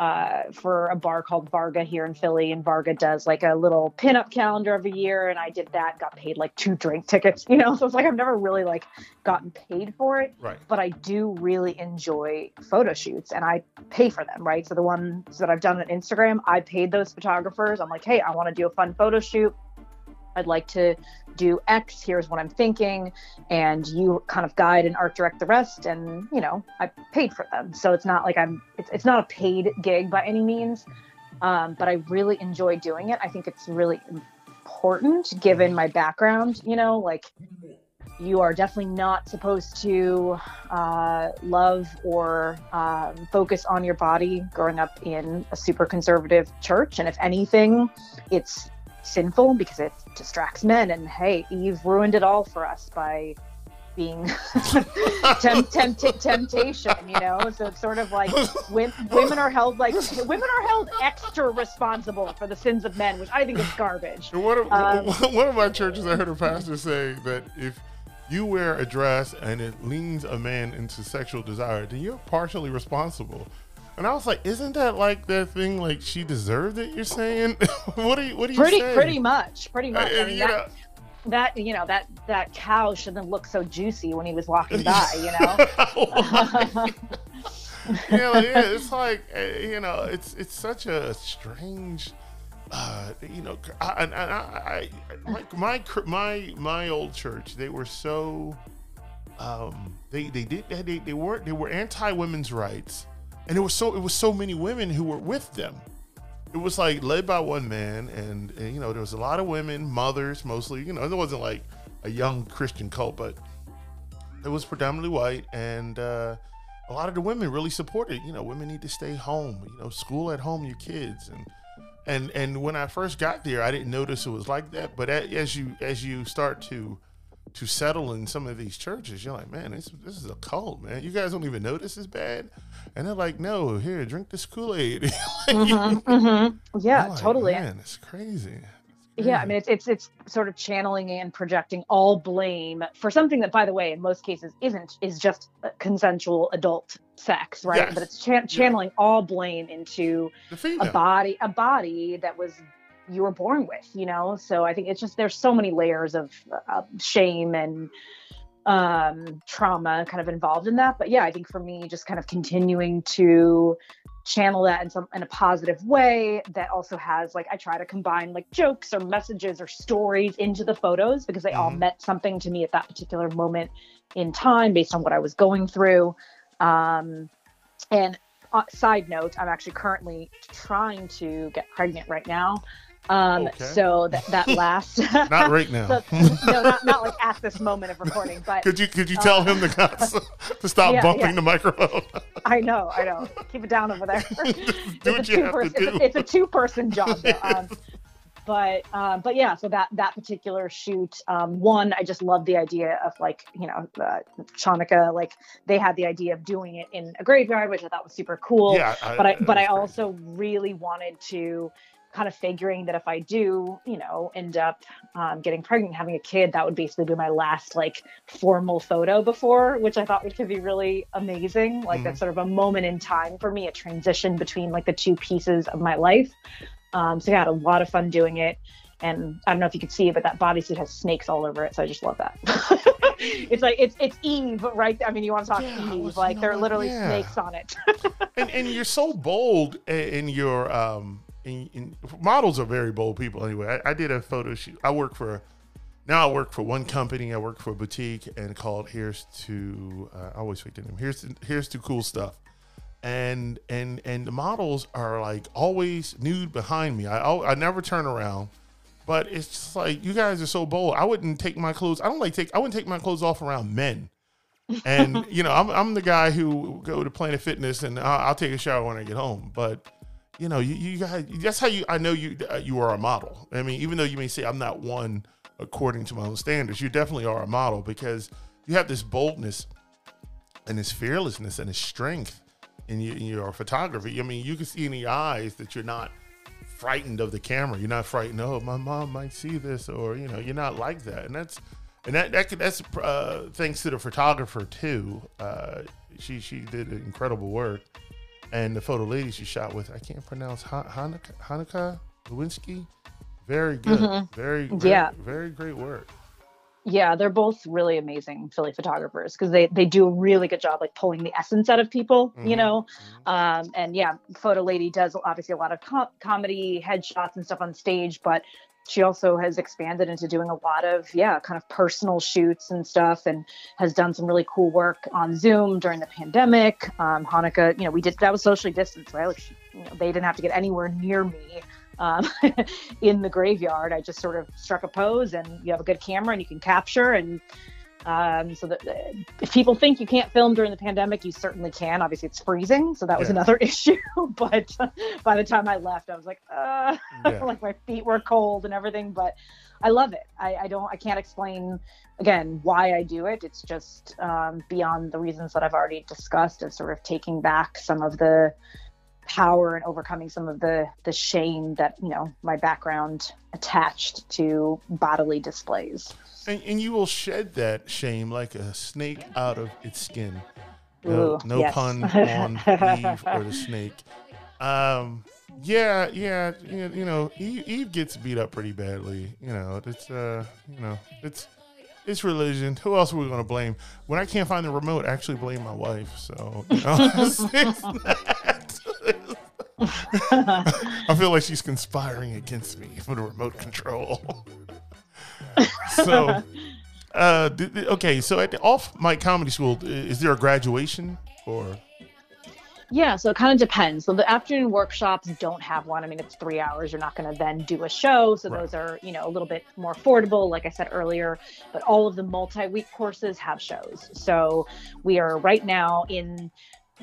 uh, for a bar called Varga here in Philly, and Varga does like a little pinup calendar every year, and I did that, got paid like two drink tickets, you know. So it's like I've never really like gotten paid for it, right? But I do really enjoy photo shoots, and I pay for them, right? So the ones that I've done on Instagram, I paid those photographers. I'm like, hey, I want to do a fun photo shoot. I'd like to do X, here's what I'm thinking. And you kind of guide and art direct the rest. And, you know, I paid for them. So it's not like I'm, it's, it's not a paid gig by any means. Um, but I really enjoy doing it. I think it's really important given my background, you know, like you are definitely not supposed to uh, love or um, focus on your body growing up in a super conservative church. And if anything, it's sinful because it distracts men. And hey, Eve ruined it all for us by being temp- temp- temptation, you know. So it's sort of like women are held like women are held extra responsible for the sins of men, which I think is garbage. One of, um, one of my churches, I heard a pastor say that if you wear a dress and it leans a man into sexual desire, then you're partially responsible. And I was like, isn't that like that thing like she deserved it? You're saying? what are you? What are you pretty, saying? Pretty much, pretty much. I, I mean, that, know, that you know that that cow shouldn't look so juicy when he was walking by. You know. yeah, yeah, it's like eh, you know, it's it's such a strange uh, you know, I, I, I, I, my my my old church, they were so, um, they they did they they weren't they were anti women's rights, and it was so it was so many women who were with them. It was like led by one man, and, and you know there was a lot of women, mothers mostly. You know, it wasn't like a young Christian cult, but it was predominantly white, and uh, a lot of the women really supported. You know, women need to stay home. You know, school at home, your kids, and and and when I first got there, I didn't notice it was like that. But as you as you start to to settle in some of these churches, you're like, man, this this is a cult, man. You guys don't even know this is bad, and they're like, no, here, drink this Kool Aid. mm-hmm, mm-hmm. Yeah, like, totally. Man, it's crazy. Yeah, I mean it's it's it's sort of channeling and projecting all blame for something that, by the way, in most cases isn't is just consensual adult sex, right? Yes. But it's cha- channeling yeah. all blame into a body a body that was you were born with, you know. So I think it's just there's so many layers of uh, shame and um trauma kind of involved in that but yeah i think for me just kind of continuing to channel that in some in a positive way that also has like i try to combine like jokes or messages or stories into the photos because they mm-hmm. all meant something to me at that particular moment in time based on what i was going through um and uh, side note i'm actually currently trying to get pregnant right now um, okay. So that that last not right now. so, no, not, not like at this moment of recording. But could you could you tell uh, him to, to stop yeah, bumping yeah. the microphone? I know, I know. Keep it down over there. do what you have person, to do. It's a, a two person job. Um, but um, but yeah, so that that particular shoot, um, one, I just love the idea of like you know uh, Chanukah, like they had the idea of doing it in a graveyard, which I thought was super cool. Yeah, I, but I but I also really wanted to kind of figuring that if I do, you know, end up um, getting pregnant, having a kid, that would basically be my last like formal photo before, which I thought could be really amazing. Like mm-hmm. that's sort of a moment in time for me, a transition between like the two pieces of my life. Um, so yeah, I had a lot of fun doing it. And I don't know if you could see it, but that bodysuit has snakes all over it. So I just love that. it's like it's it's Eve, right? I mean, you want to talk yeah, Eve? Like there are literally yeah. snakes on it. and and you're so bold in your um in, in, models are very bold people anyway. I, I, did a photo shoot. I work for now. I work for one company. I work for a boutique and called Here's to. Uh, I always forget the name. Here's to, Here's to cool stuff. And and and the models are like always nude behind me. I I never turn around. But it's just like you guys are so bold. I wouldn't take my clothes. I don't like take. I wouldn't take my clothes off around men. And you know, I'm I'm the guy who go to Planet Fitness and I'll, I'll take a shower when I get home. But you know, you, you guys, that's how you, I know you, uh, you are a model. I mean, even though you may say I'm not one according to my own standards, you definitely are a model because you have this boldness and this fearlessness and this strength in your, in your photography. I mean, you can see in the eyes that you're not frightened of the camera. You're not frightened. Oh, my mom might see this, or you know, you're not like that. And that's and that, that that's uh, thanks to the photographer too. Uh, she she did incredible work and the photo lady she shot with, I can't pronounce Hanukkah, Hanukkah Lewinsky. Very good. Mm-hmm. Very, very, yeah. very great work. Yeah, they're both really amazing Philly photographers because they they do a really good job like pulling the essence out of people, mm-hmm. you know. Mm-hmm. Um, and yeah, photo lady does obviously a lot of com- comedy headshots and stuff on stage, but she also has expanded into doing a lot of yeah kind of personal shoots and stuff and has done some really cool work on zoom during the pandemic. Um, hanukkah you know we did that was socially distanced right? Like she, you know, they didn't have to get anywhere near me um, in the graveyard. I just sort of struck a pose and you have a good camera and you can capture and Um, so that if people think you can't film during the pandemic, you certainly can. Obviously, it's freezing, so that was Yeah. another issue. but by the time I left, I was like, uh, Yeah. like my feet were cold and everything. But I love it. I, I don't. I can't explain again why I do it. It's just um, beyond the reasons that I've already discussed of sort of taking back some of the power and overcoming some of the the shame that you know my background attached to bodily displays. And, and you will shed that shame like a snake out of its skin. No, Ooh, no yes. pun on Eve or the snake. Um, yeah, yeah, you know, you know, Eve, Eve gets beat up pretty badly. You know, it's uh, you know, it's it's religion. Who else are we going to blame? When I can't find the remote, I actually blame my wife. So you know, it's- it's not- I feel like she's conspiring against me for the remote control. So, uh, th- th- okay, so at the Off Mic Comedy School, is there a graduation or? Yeah, so it kind of depends. So the afternoon workshops don't have one. I mean, it's three hours. You're not going to then do a show. So Right. those are, you know, a little bit more affordable, like I said earlier. But all of the multi week courses have shows. So we are right now in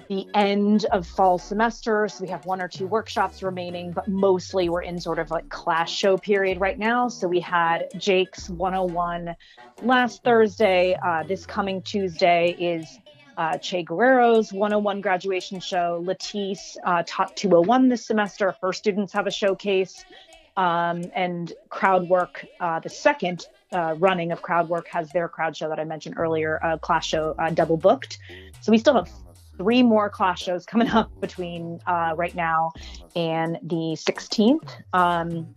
the end of fall semester. So we have one or two workshops remaining, but mostly we're in sort of like class show period right now. So we had Jake's 101 last Thursday. Uh, this coming Tuesday is uh, Che Guerrero's 101 graduation show. Latisse uh, taught 201 this semester. Her students have a showcase. Um, and Crowdwork, uh, the second uh, running of Crowdwork, has their crowd show that I mentioned earlier, uh, class show uh, double booked. So we still have three more class shows coming up between uh, right now and the 16th. Um,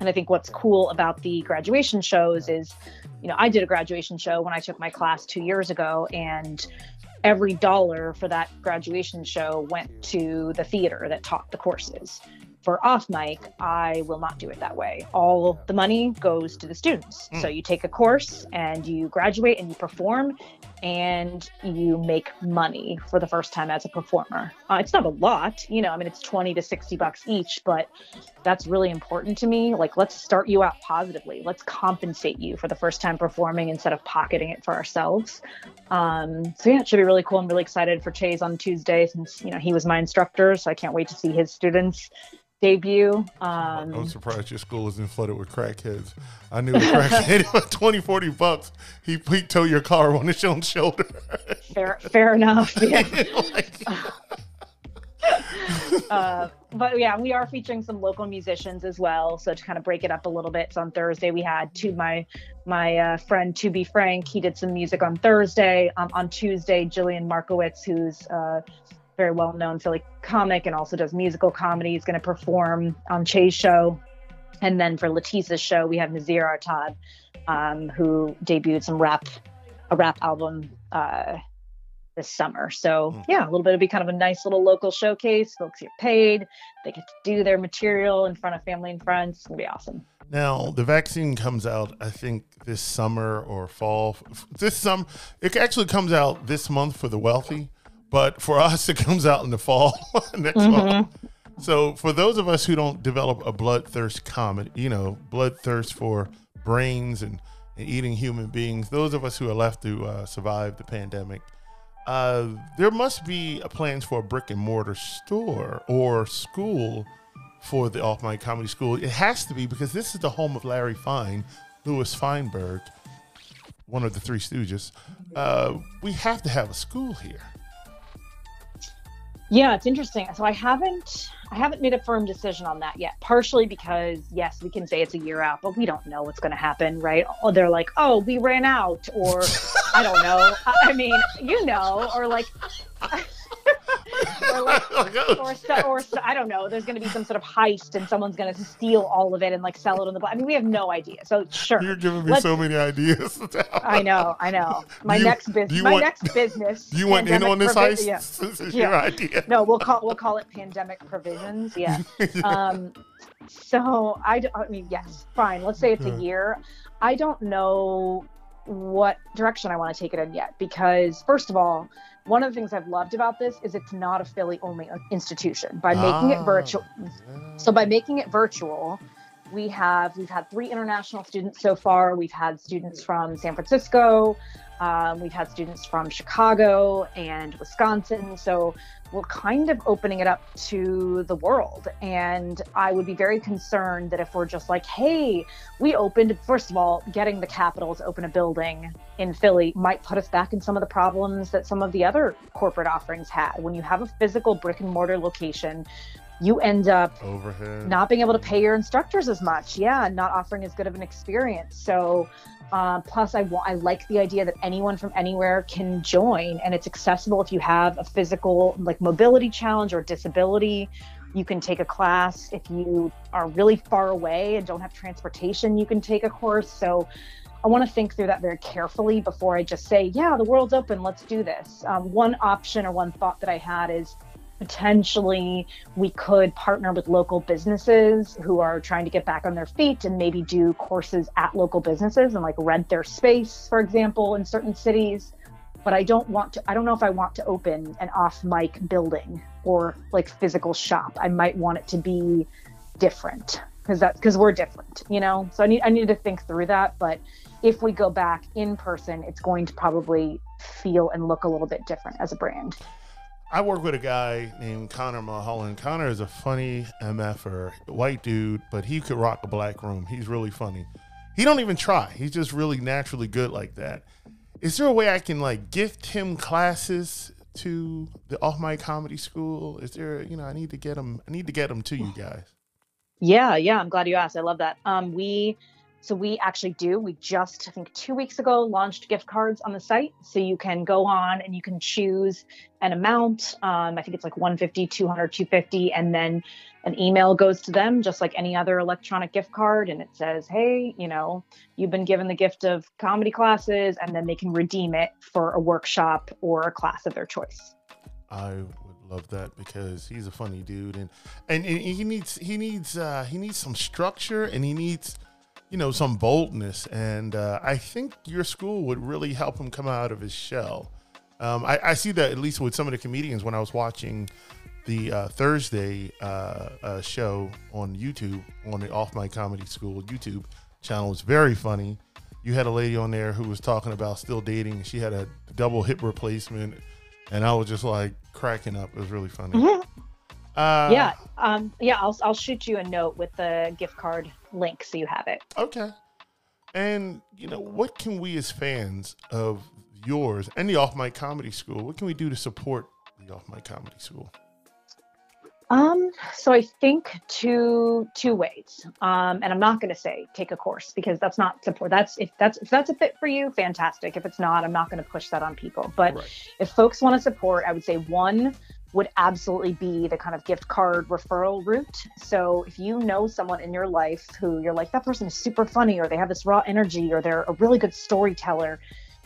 and I think what's cool about the graduation shows is, you know, I did a graduation show when I took my class two years ago, and every dollar for that graduation show went to the theater that taught the courses. For off mic, I will not do it that way. All the money goes to the students. Mm. So you take a course and you graduate and you perform and you make money for the first time as a performer. Uh, it's not a lot, you know, I mean, it's 20 to 60 bucks each, but that's really important to me. Like, let's start you out positively. Let's compensate you for the first time performing instead of pocketing it for ourselves. Um, so yeah, it should be really cool. I'm really excited for Che's on Tuesday since you know he was my instructor, so I can't wait to see his students debut. I'm Um, surprised your school isn't flooded with crackheads. I knew a crackhead with 20, 40 bucks. He, he tow your car on his own shoulder. fair, fair enough. Yeah. Like, uh, but yeah, we are featuring some local musicians as well. So to kind of break it up a little bit, so on Thursday we had to my my uh, friend To Be Frank. He did some music on Thursday. Um, on Tuesday, Jillian Markowitz, who's uh, very well known Philly comic and also does musical comedy, He's going to perform on Che's show. And then for Letitia's show, we have Nazir Artad, um, who debuted some rap, a rap album uh, this summer. So Mm. yeah, a little bit would be kind of a nice little local showcase. Folks get paid, they get to do their material in front of family and friends. It's gonna be awesome. Now the vaccine comes out, I think this summer or fall. This sum, it actually comes out this month for the wealthy, but for us, it comes out in the fall next fall. So for those of us who don't develop a bloodthirst comet, you know, bloodthirst for brains and, and eating human beings, those of us who are left to uh, survive the pandemic, uh, there must be a plans for a brick and mortar store or school for the Off Mic Comedy School. It has to be because this is the home of Larry Fine, Louis Feinberg, one of the Three Stooges. Uh, we have to have a school here. Yeah, it's interesting. So I haven't I haven't made a firm decision on that yet. Partially because yes, we can say it's a year out, but we don't know what's going to happen, right? Or they're like, "Oh, we ran out," or I don't know. I I mean, you know, or like or like or, so, or so, I don't know. There's going to be some sort of heist, and someone's going to steal all of it and like sell it on the. blo- I mean, we have no idea. So sure, You're giving me Let's- so many ideas. I know, I know. My you- next business, you my want- next business. You want in on this provi- heist? Yeah. This is Yeah. your idea. No, we'll call we'll call it pandemic provisions. Yeah. Um, so I, d- I mean, yes, fine. Let's say it's a year. I don't know what direction I want to take it in yet because first of all, one of the things I've loved about this is it's not a Philly only institution. By making it Ah, virtual, so by making it virtual, we have we've had three international students so far. We've had students from San Francisco, Um, we've had students from Chicago and Wisconsin. So we're kind of opening it up to the world. And I would be very concerned that if we're just like, hey, we opened, first of all, getting the capital to open a building in Philly might put us back in some of the problems that some of the other corporate offerings had. When you have a physical brick and mortar location, you end up Overhead. not being able to pay your instructors as much. Yeah, and not offering as good of an experience. So, uh, plus, I want I like the idea that anyone from anywhere can join, and it's accessible if you have a physical like mobility challenge or disability. You can take a class if you are really far away and don't have transportation. You can take a course. So. I want to think through that very carefully before I just say, yeah, the world's open, let's do this. Um, one option or one thought that I had is potentially we could partner with local businesses who are trying to get back on their feet and maybe do courses at local businesses and like rent their space, for example, in certain cities. But I don't want to, I don't know if I want to open an off mic building or like physical shop. I might want it to be different because that because we're different, you know? So I need I need to think through that. But if we go back in person, it's going to probably feel and look a little bit different as a brand. I work with a guy named Connor Mulholland. Connor is a funny MFer, white dude, but he could rock a black room. He's really funny. He don't even try. He's just really naturally good like that. Is there a way I can like gift him classes to the Off Mic Comedy School? Is there, you know, I need to get him. I need to get him to you guys. Yeah, yeah. I'm glad you asked. I love that. Um, we so we actually do. We just, I think, two weeks ago launched gift cards on the site. So you can go on and you can choose an amount. Um, I think it's like 150, 200, 250. And then an email goes to them just like any other electronic gift card. And it says, hey, you know, you've been given the gift of comedy classes. And then they can redeem it for a workshop or a class of their choice. I would love that because he's a funny dude and and, and he needs he needs uh he needs some structure and he needs you know, some boldness. And uh, I think your school would really help him come out of his shell. Um, I, I, see that at least with some of the comedians when I was watching the uh, Thursday uh, uh show on YouTube on the Off Mic Comedy School YouTube channel. It's very funny. You had a lady on there who was talking about still dating. She had a double hip replacement, and I was just like cracking up. It was really funny. Uh, yeah, um, yeah. I'll I'll shoot you a note with the gift card link so you have it. Okay. And you know, what can we as fans of yours and the Off Mic Comedy School, what can we do to support the Off Mic Comedy School? Um, so I think two two ways. Um, and I'm not going to say take a course because that's not support. That's if that's if that's a fit for you, fantastic. If it's not, I'm not going to push that on people. But right. if folks want to support, I would say one would absolutely be the kind of gift card referral route. So if you know someone in your life who you're like, that person is super funny, or they have this raw energy, or they're a really good storyteller,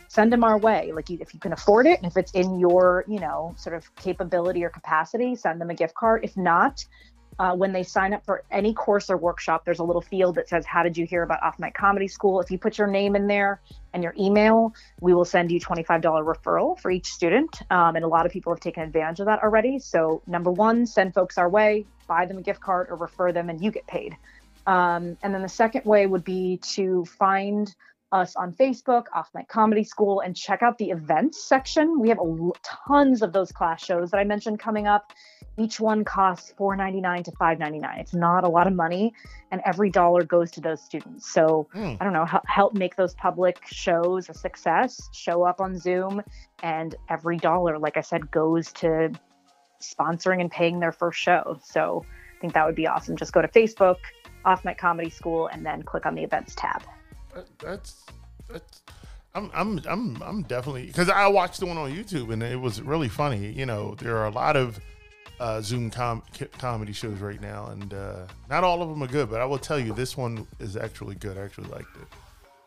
send them our way. Like if you can afford it, and if it's in your, you know, sort of capability or capacity, send them a gift card. If not, uh, when they sign up for any course or workshop, there's a little field that says, How did you hear about Off Mic Comedy School? If you put your name in there and your email, we will send you $25 referral for each student. Um, and a lot of people have taken advantage of that already. So, number one, send folks our way, buy them a gift card or refer them, and you get paid. Um, and then the second way would be to find us on Facebook, Off Mic Comedy School, and check out the events section. We have tons of those class shows that I mentioned coming up. Each one costs $4.99 to $5.99. It's not a lot of money, and every dollar goes to those students. So mm. I don't know, help make those public shows a success. Show up on Zoom, and every dollar, like I said, goes to sponsoring and paying their first show. So I think that would be awesome. Just go to Facebook, Off Mic Comedy School, and then click on the events tab that's that's. I'm I'm I'm I'm definitely because I watched the one on YouTube and it was really funny. You know, there are a lot of uh, Zoom com- comedy shows right now, and uh, not all of them are good. But I will tell you, this one is actually good. I actually liked it.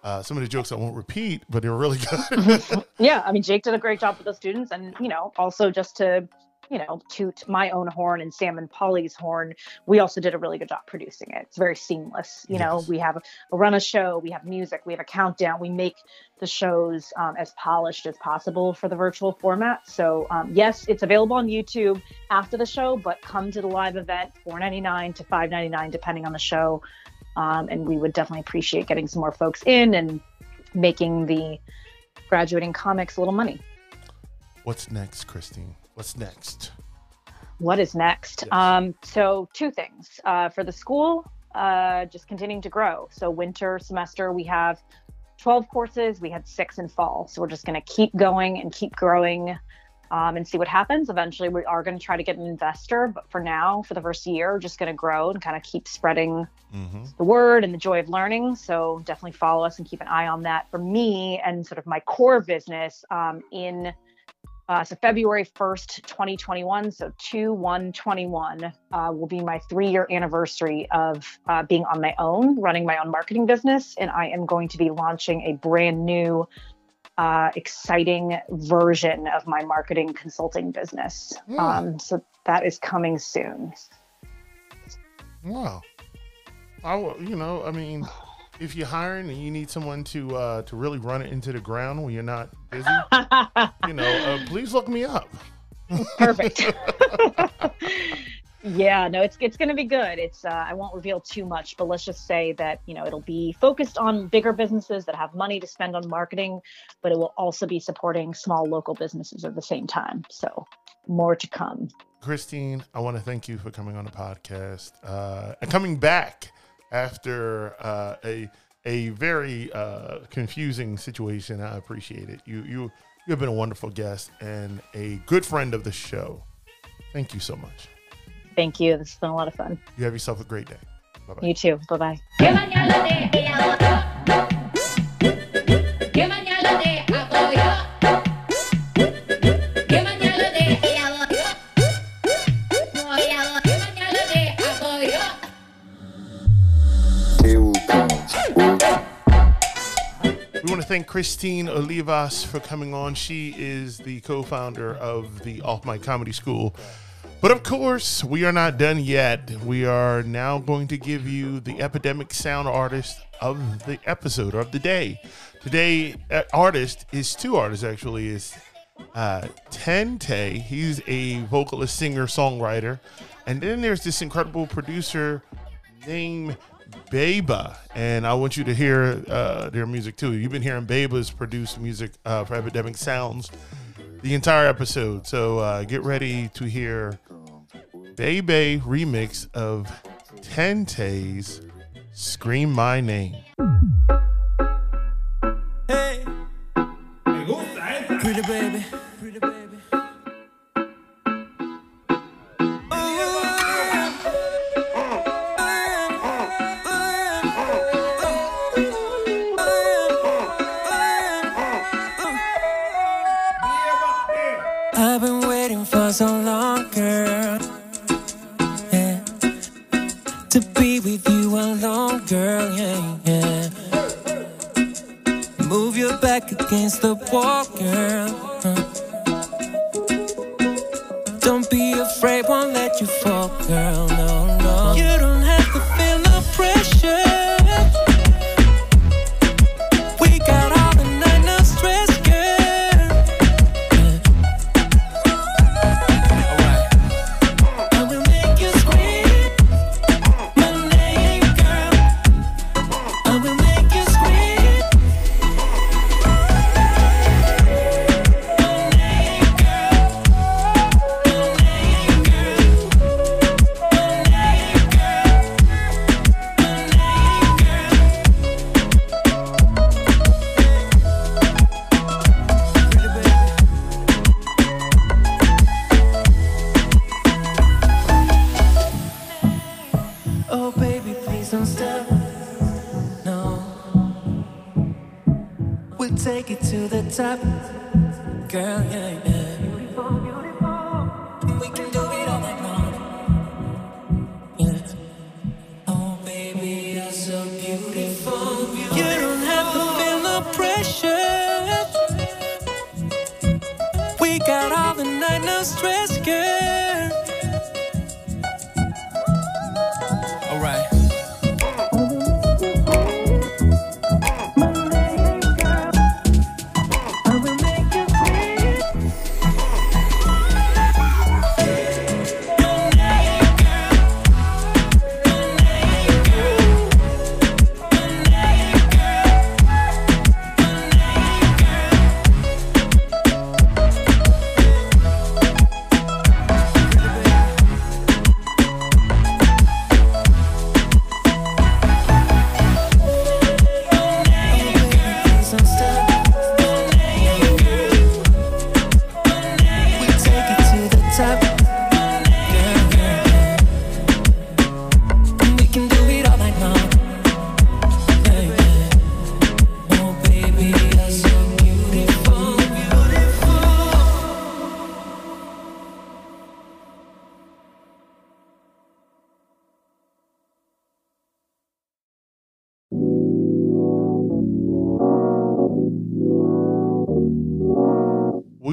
Uh, some of the jokes I won't repeat, but they were really good. yeah, I mean, Jake did a great job with the students, and you know, also just to you know, toot my own horn and Sam and Polly's horn, we also did a really good job producing it. It's very seamless. You yes. know, we have a run a show, we have music, we have a countdown, we make the shows um, as polished as possible for the virtual format. So um, yes, it's available on YouTube after the show, but come to the live event, $4.99 to $5.99, depending on the show. Um, and we would definitely appreciate getting some more folks in and making the graduating comics a little money. What's next, Christine? What's next? What is next? Yes. Um, so two things uh, for the school, uh, just continuing to grow. So winter semester we have 12 courses. We had six in fall, so we're just going to keep going and keep growing. Um, and see what happens. Eventually, we are going to try to get an investor, but for now, for the first year, we're just going to grow and kind of keep spreading Mm-hmm. the word and the joy of learning. So definitely follow us and keep an eye on that. For me and sort of my core business um, in uh, so February 1st, 2021, so 2 1 21 uh, will be my three year anniversary of uh, being on my own, running my own marketing business. And I am going to be launching a brand new, uh, exciting version of my marketing consulting business. Hmm. Um, so that is coming soon. Wow. I, will- you know, I mean, if you're hiring and you need someone to uh, to really run it into the ground when you're not busy, you know, uh, please look me up. Perfect. yeah, no, it's it's going to be good. It's uh, I won't reveal too much, but let's just say that you know it'll be focused on bigger businesses that have money to spend on marketing, but it will also be supporting small local businesses at the same time. So more to come. Christine, I want to thank you for coming on the podcast uh, and coming back after uh, a a very uh, confusing situation. I appreciate it. You you you have been a wonderful guest and a good friend of the show. Thank you so much. Thank you. This has been a lot of fun. You have yourself a great day. Bye bye. You too. Bye bye. Thank Christine Olivas for coming on. She is the co-founder of the Off Mic Comedy School. But of course, we are not done yet. We are now going to give you the epidemic sound artist of the episode or of the day. Today, uh, artist is two artists actually. Is uh, Tente. He's a vocalist, singer, songwriter, and then there's this incredible producer named Beba, and I want you to hear uh, their music too. You've been hearing Beba's produced music uh, for Epidemic Sounds the entire episode, so uh, get ready to hear Bebe remix of Tente's "Scream My Name." Against it to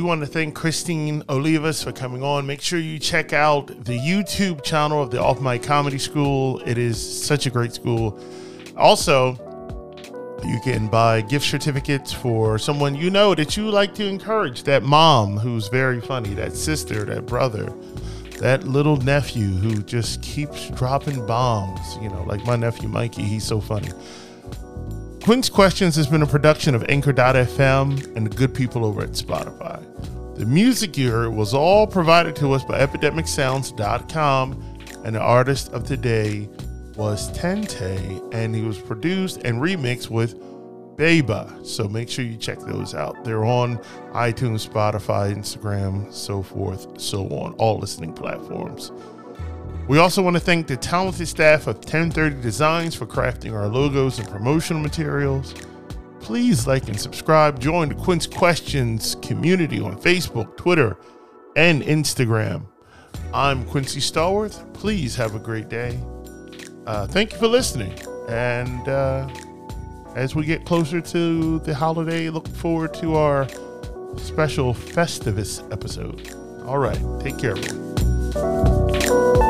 want to thank Christine Olivas for coming on. Make sure you check out the YouTube channel of the Off Mic Comedy School. It is such a great school. Also, you can buy gift certificates for someone you know that you like to encourage. That mom who's very funny, that sister, that brother, that little nephew who just keeps dropping bombs. You know, like my nephew Mikey, he's so funny. Quince Questions has been a production of Anchor.fm and the good people over at Spotify. The music you heard was all provided to us by EpidemicSounds.com, and the artist of today was Tente, and he was produced and remixed with Beba. So make sure you check those out. They're on iTunes, Spotify, Instagram, so forth, so on, all listening platforms. We also want to thank the talented staff of 1030 Designs for crafting our logos and promotional materials. Please like and subscribe. Join the Quince Questions community on Facebook, Twitter, and Instagram. I'm Quincy Stallworth. Please have a great day. Uh, thank you for listening. And uh, as we get closer to the holiday, look forward to our special Festivus episode. All right. Take care, everyone.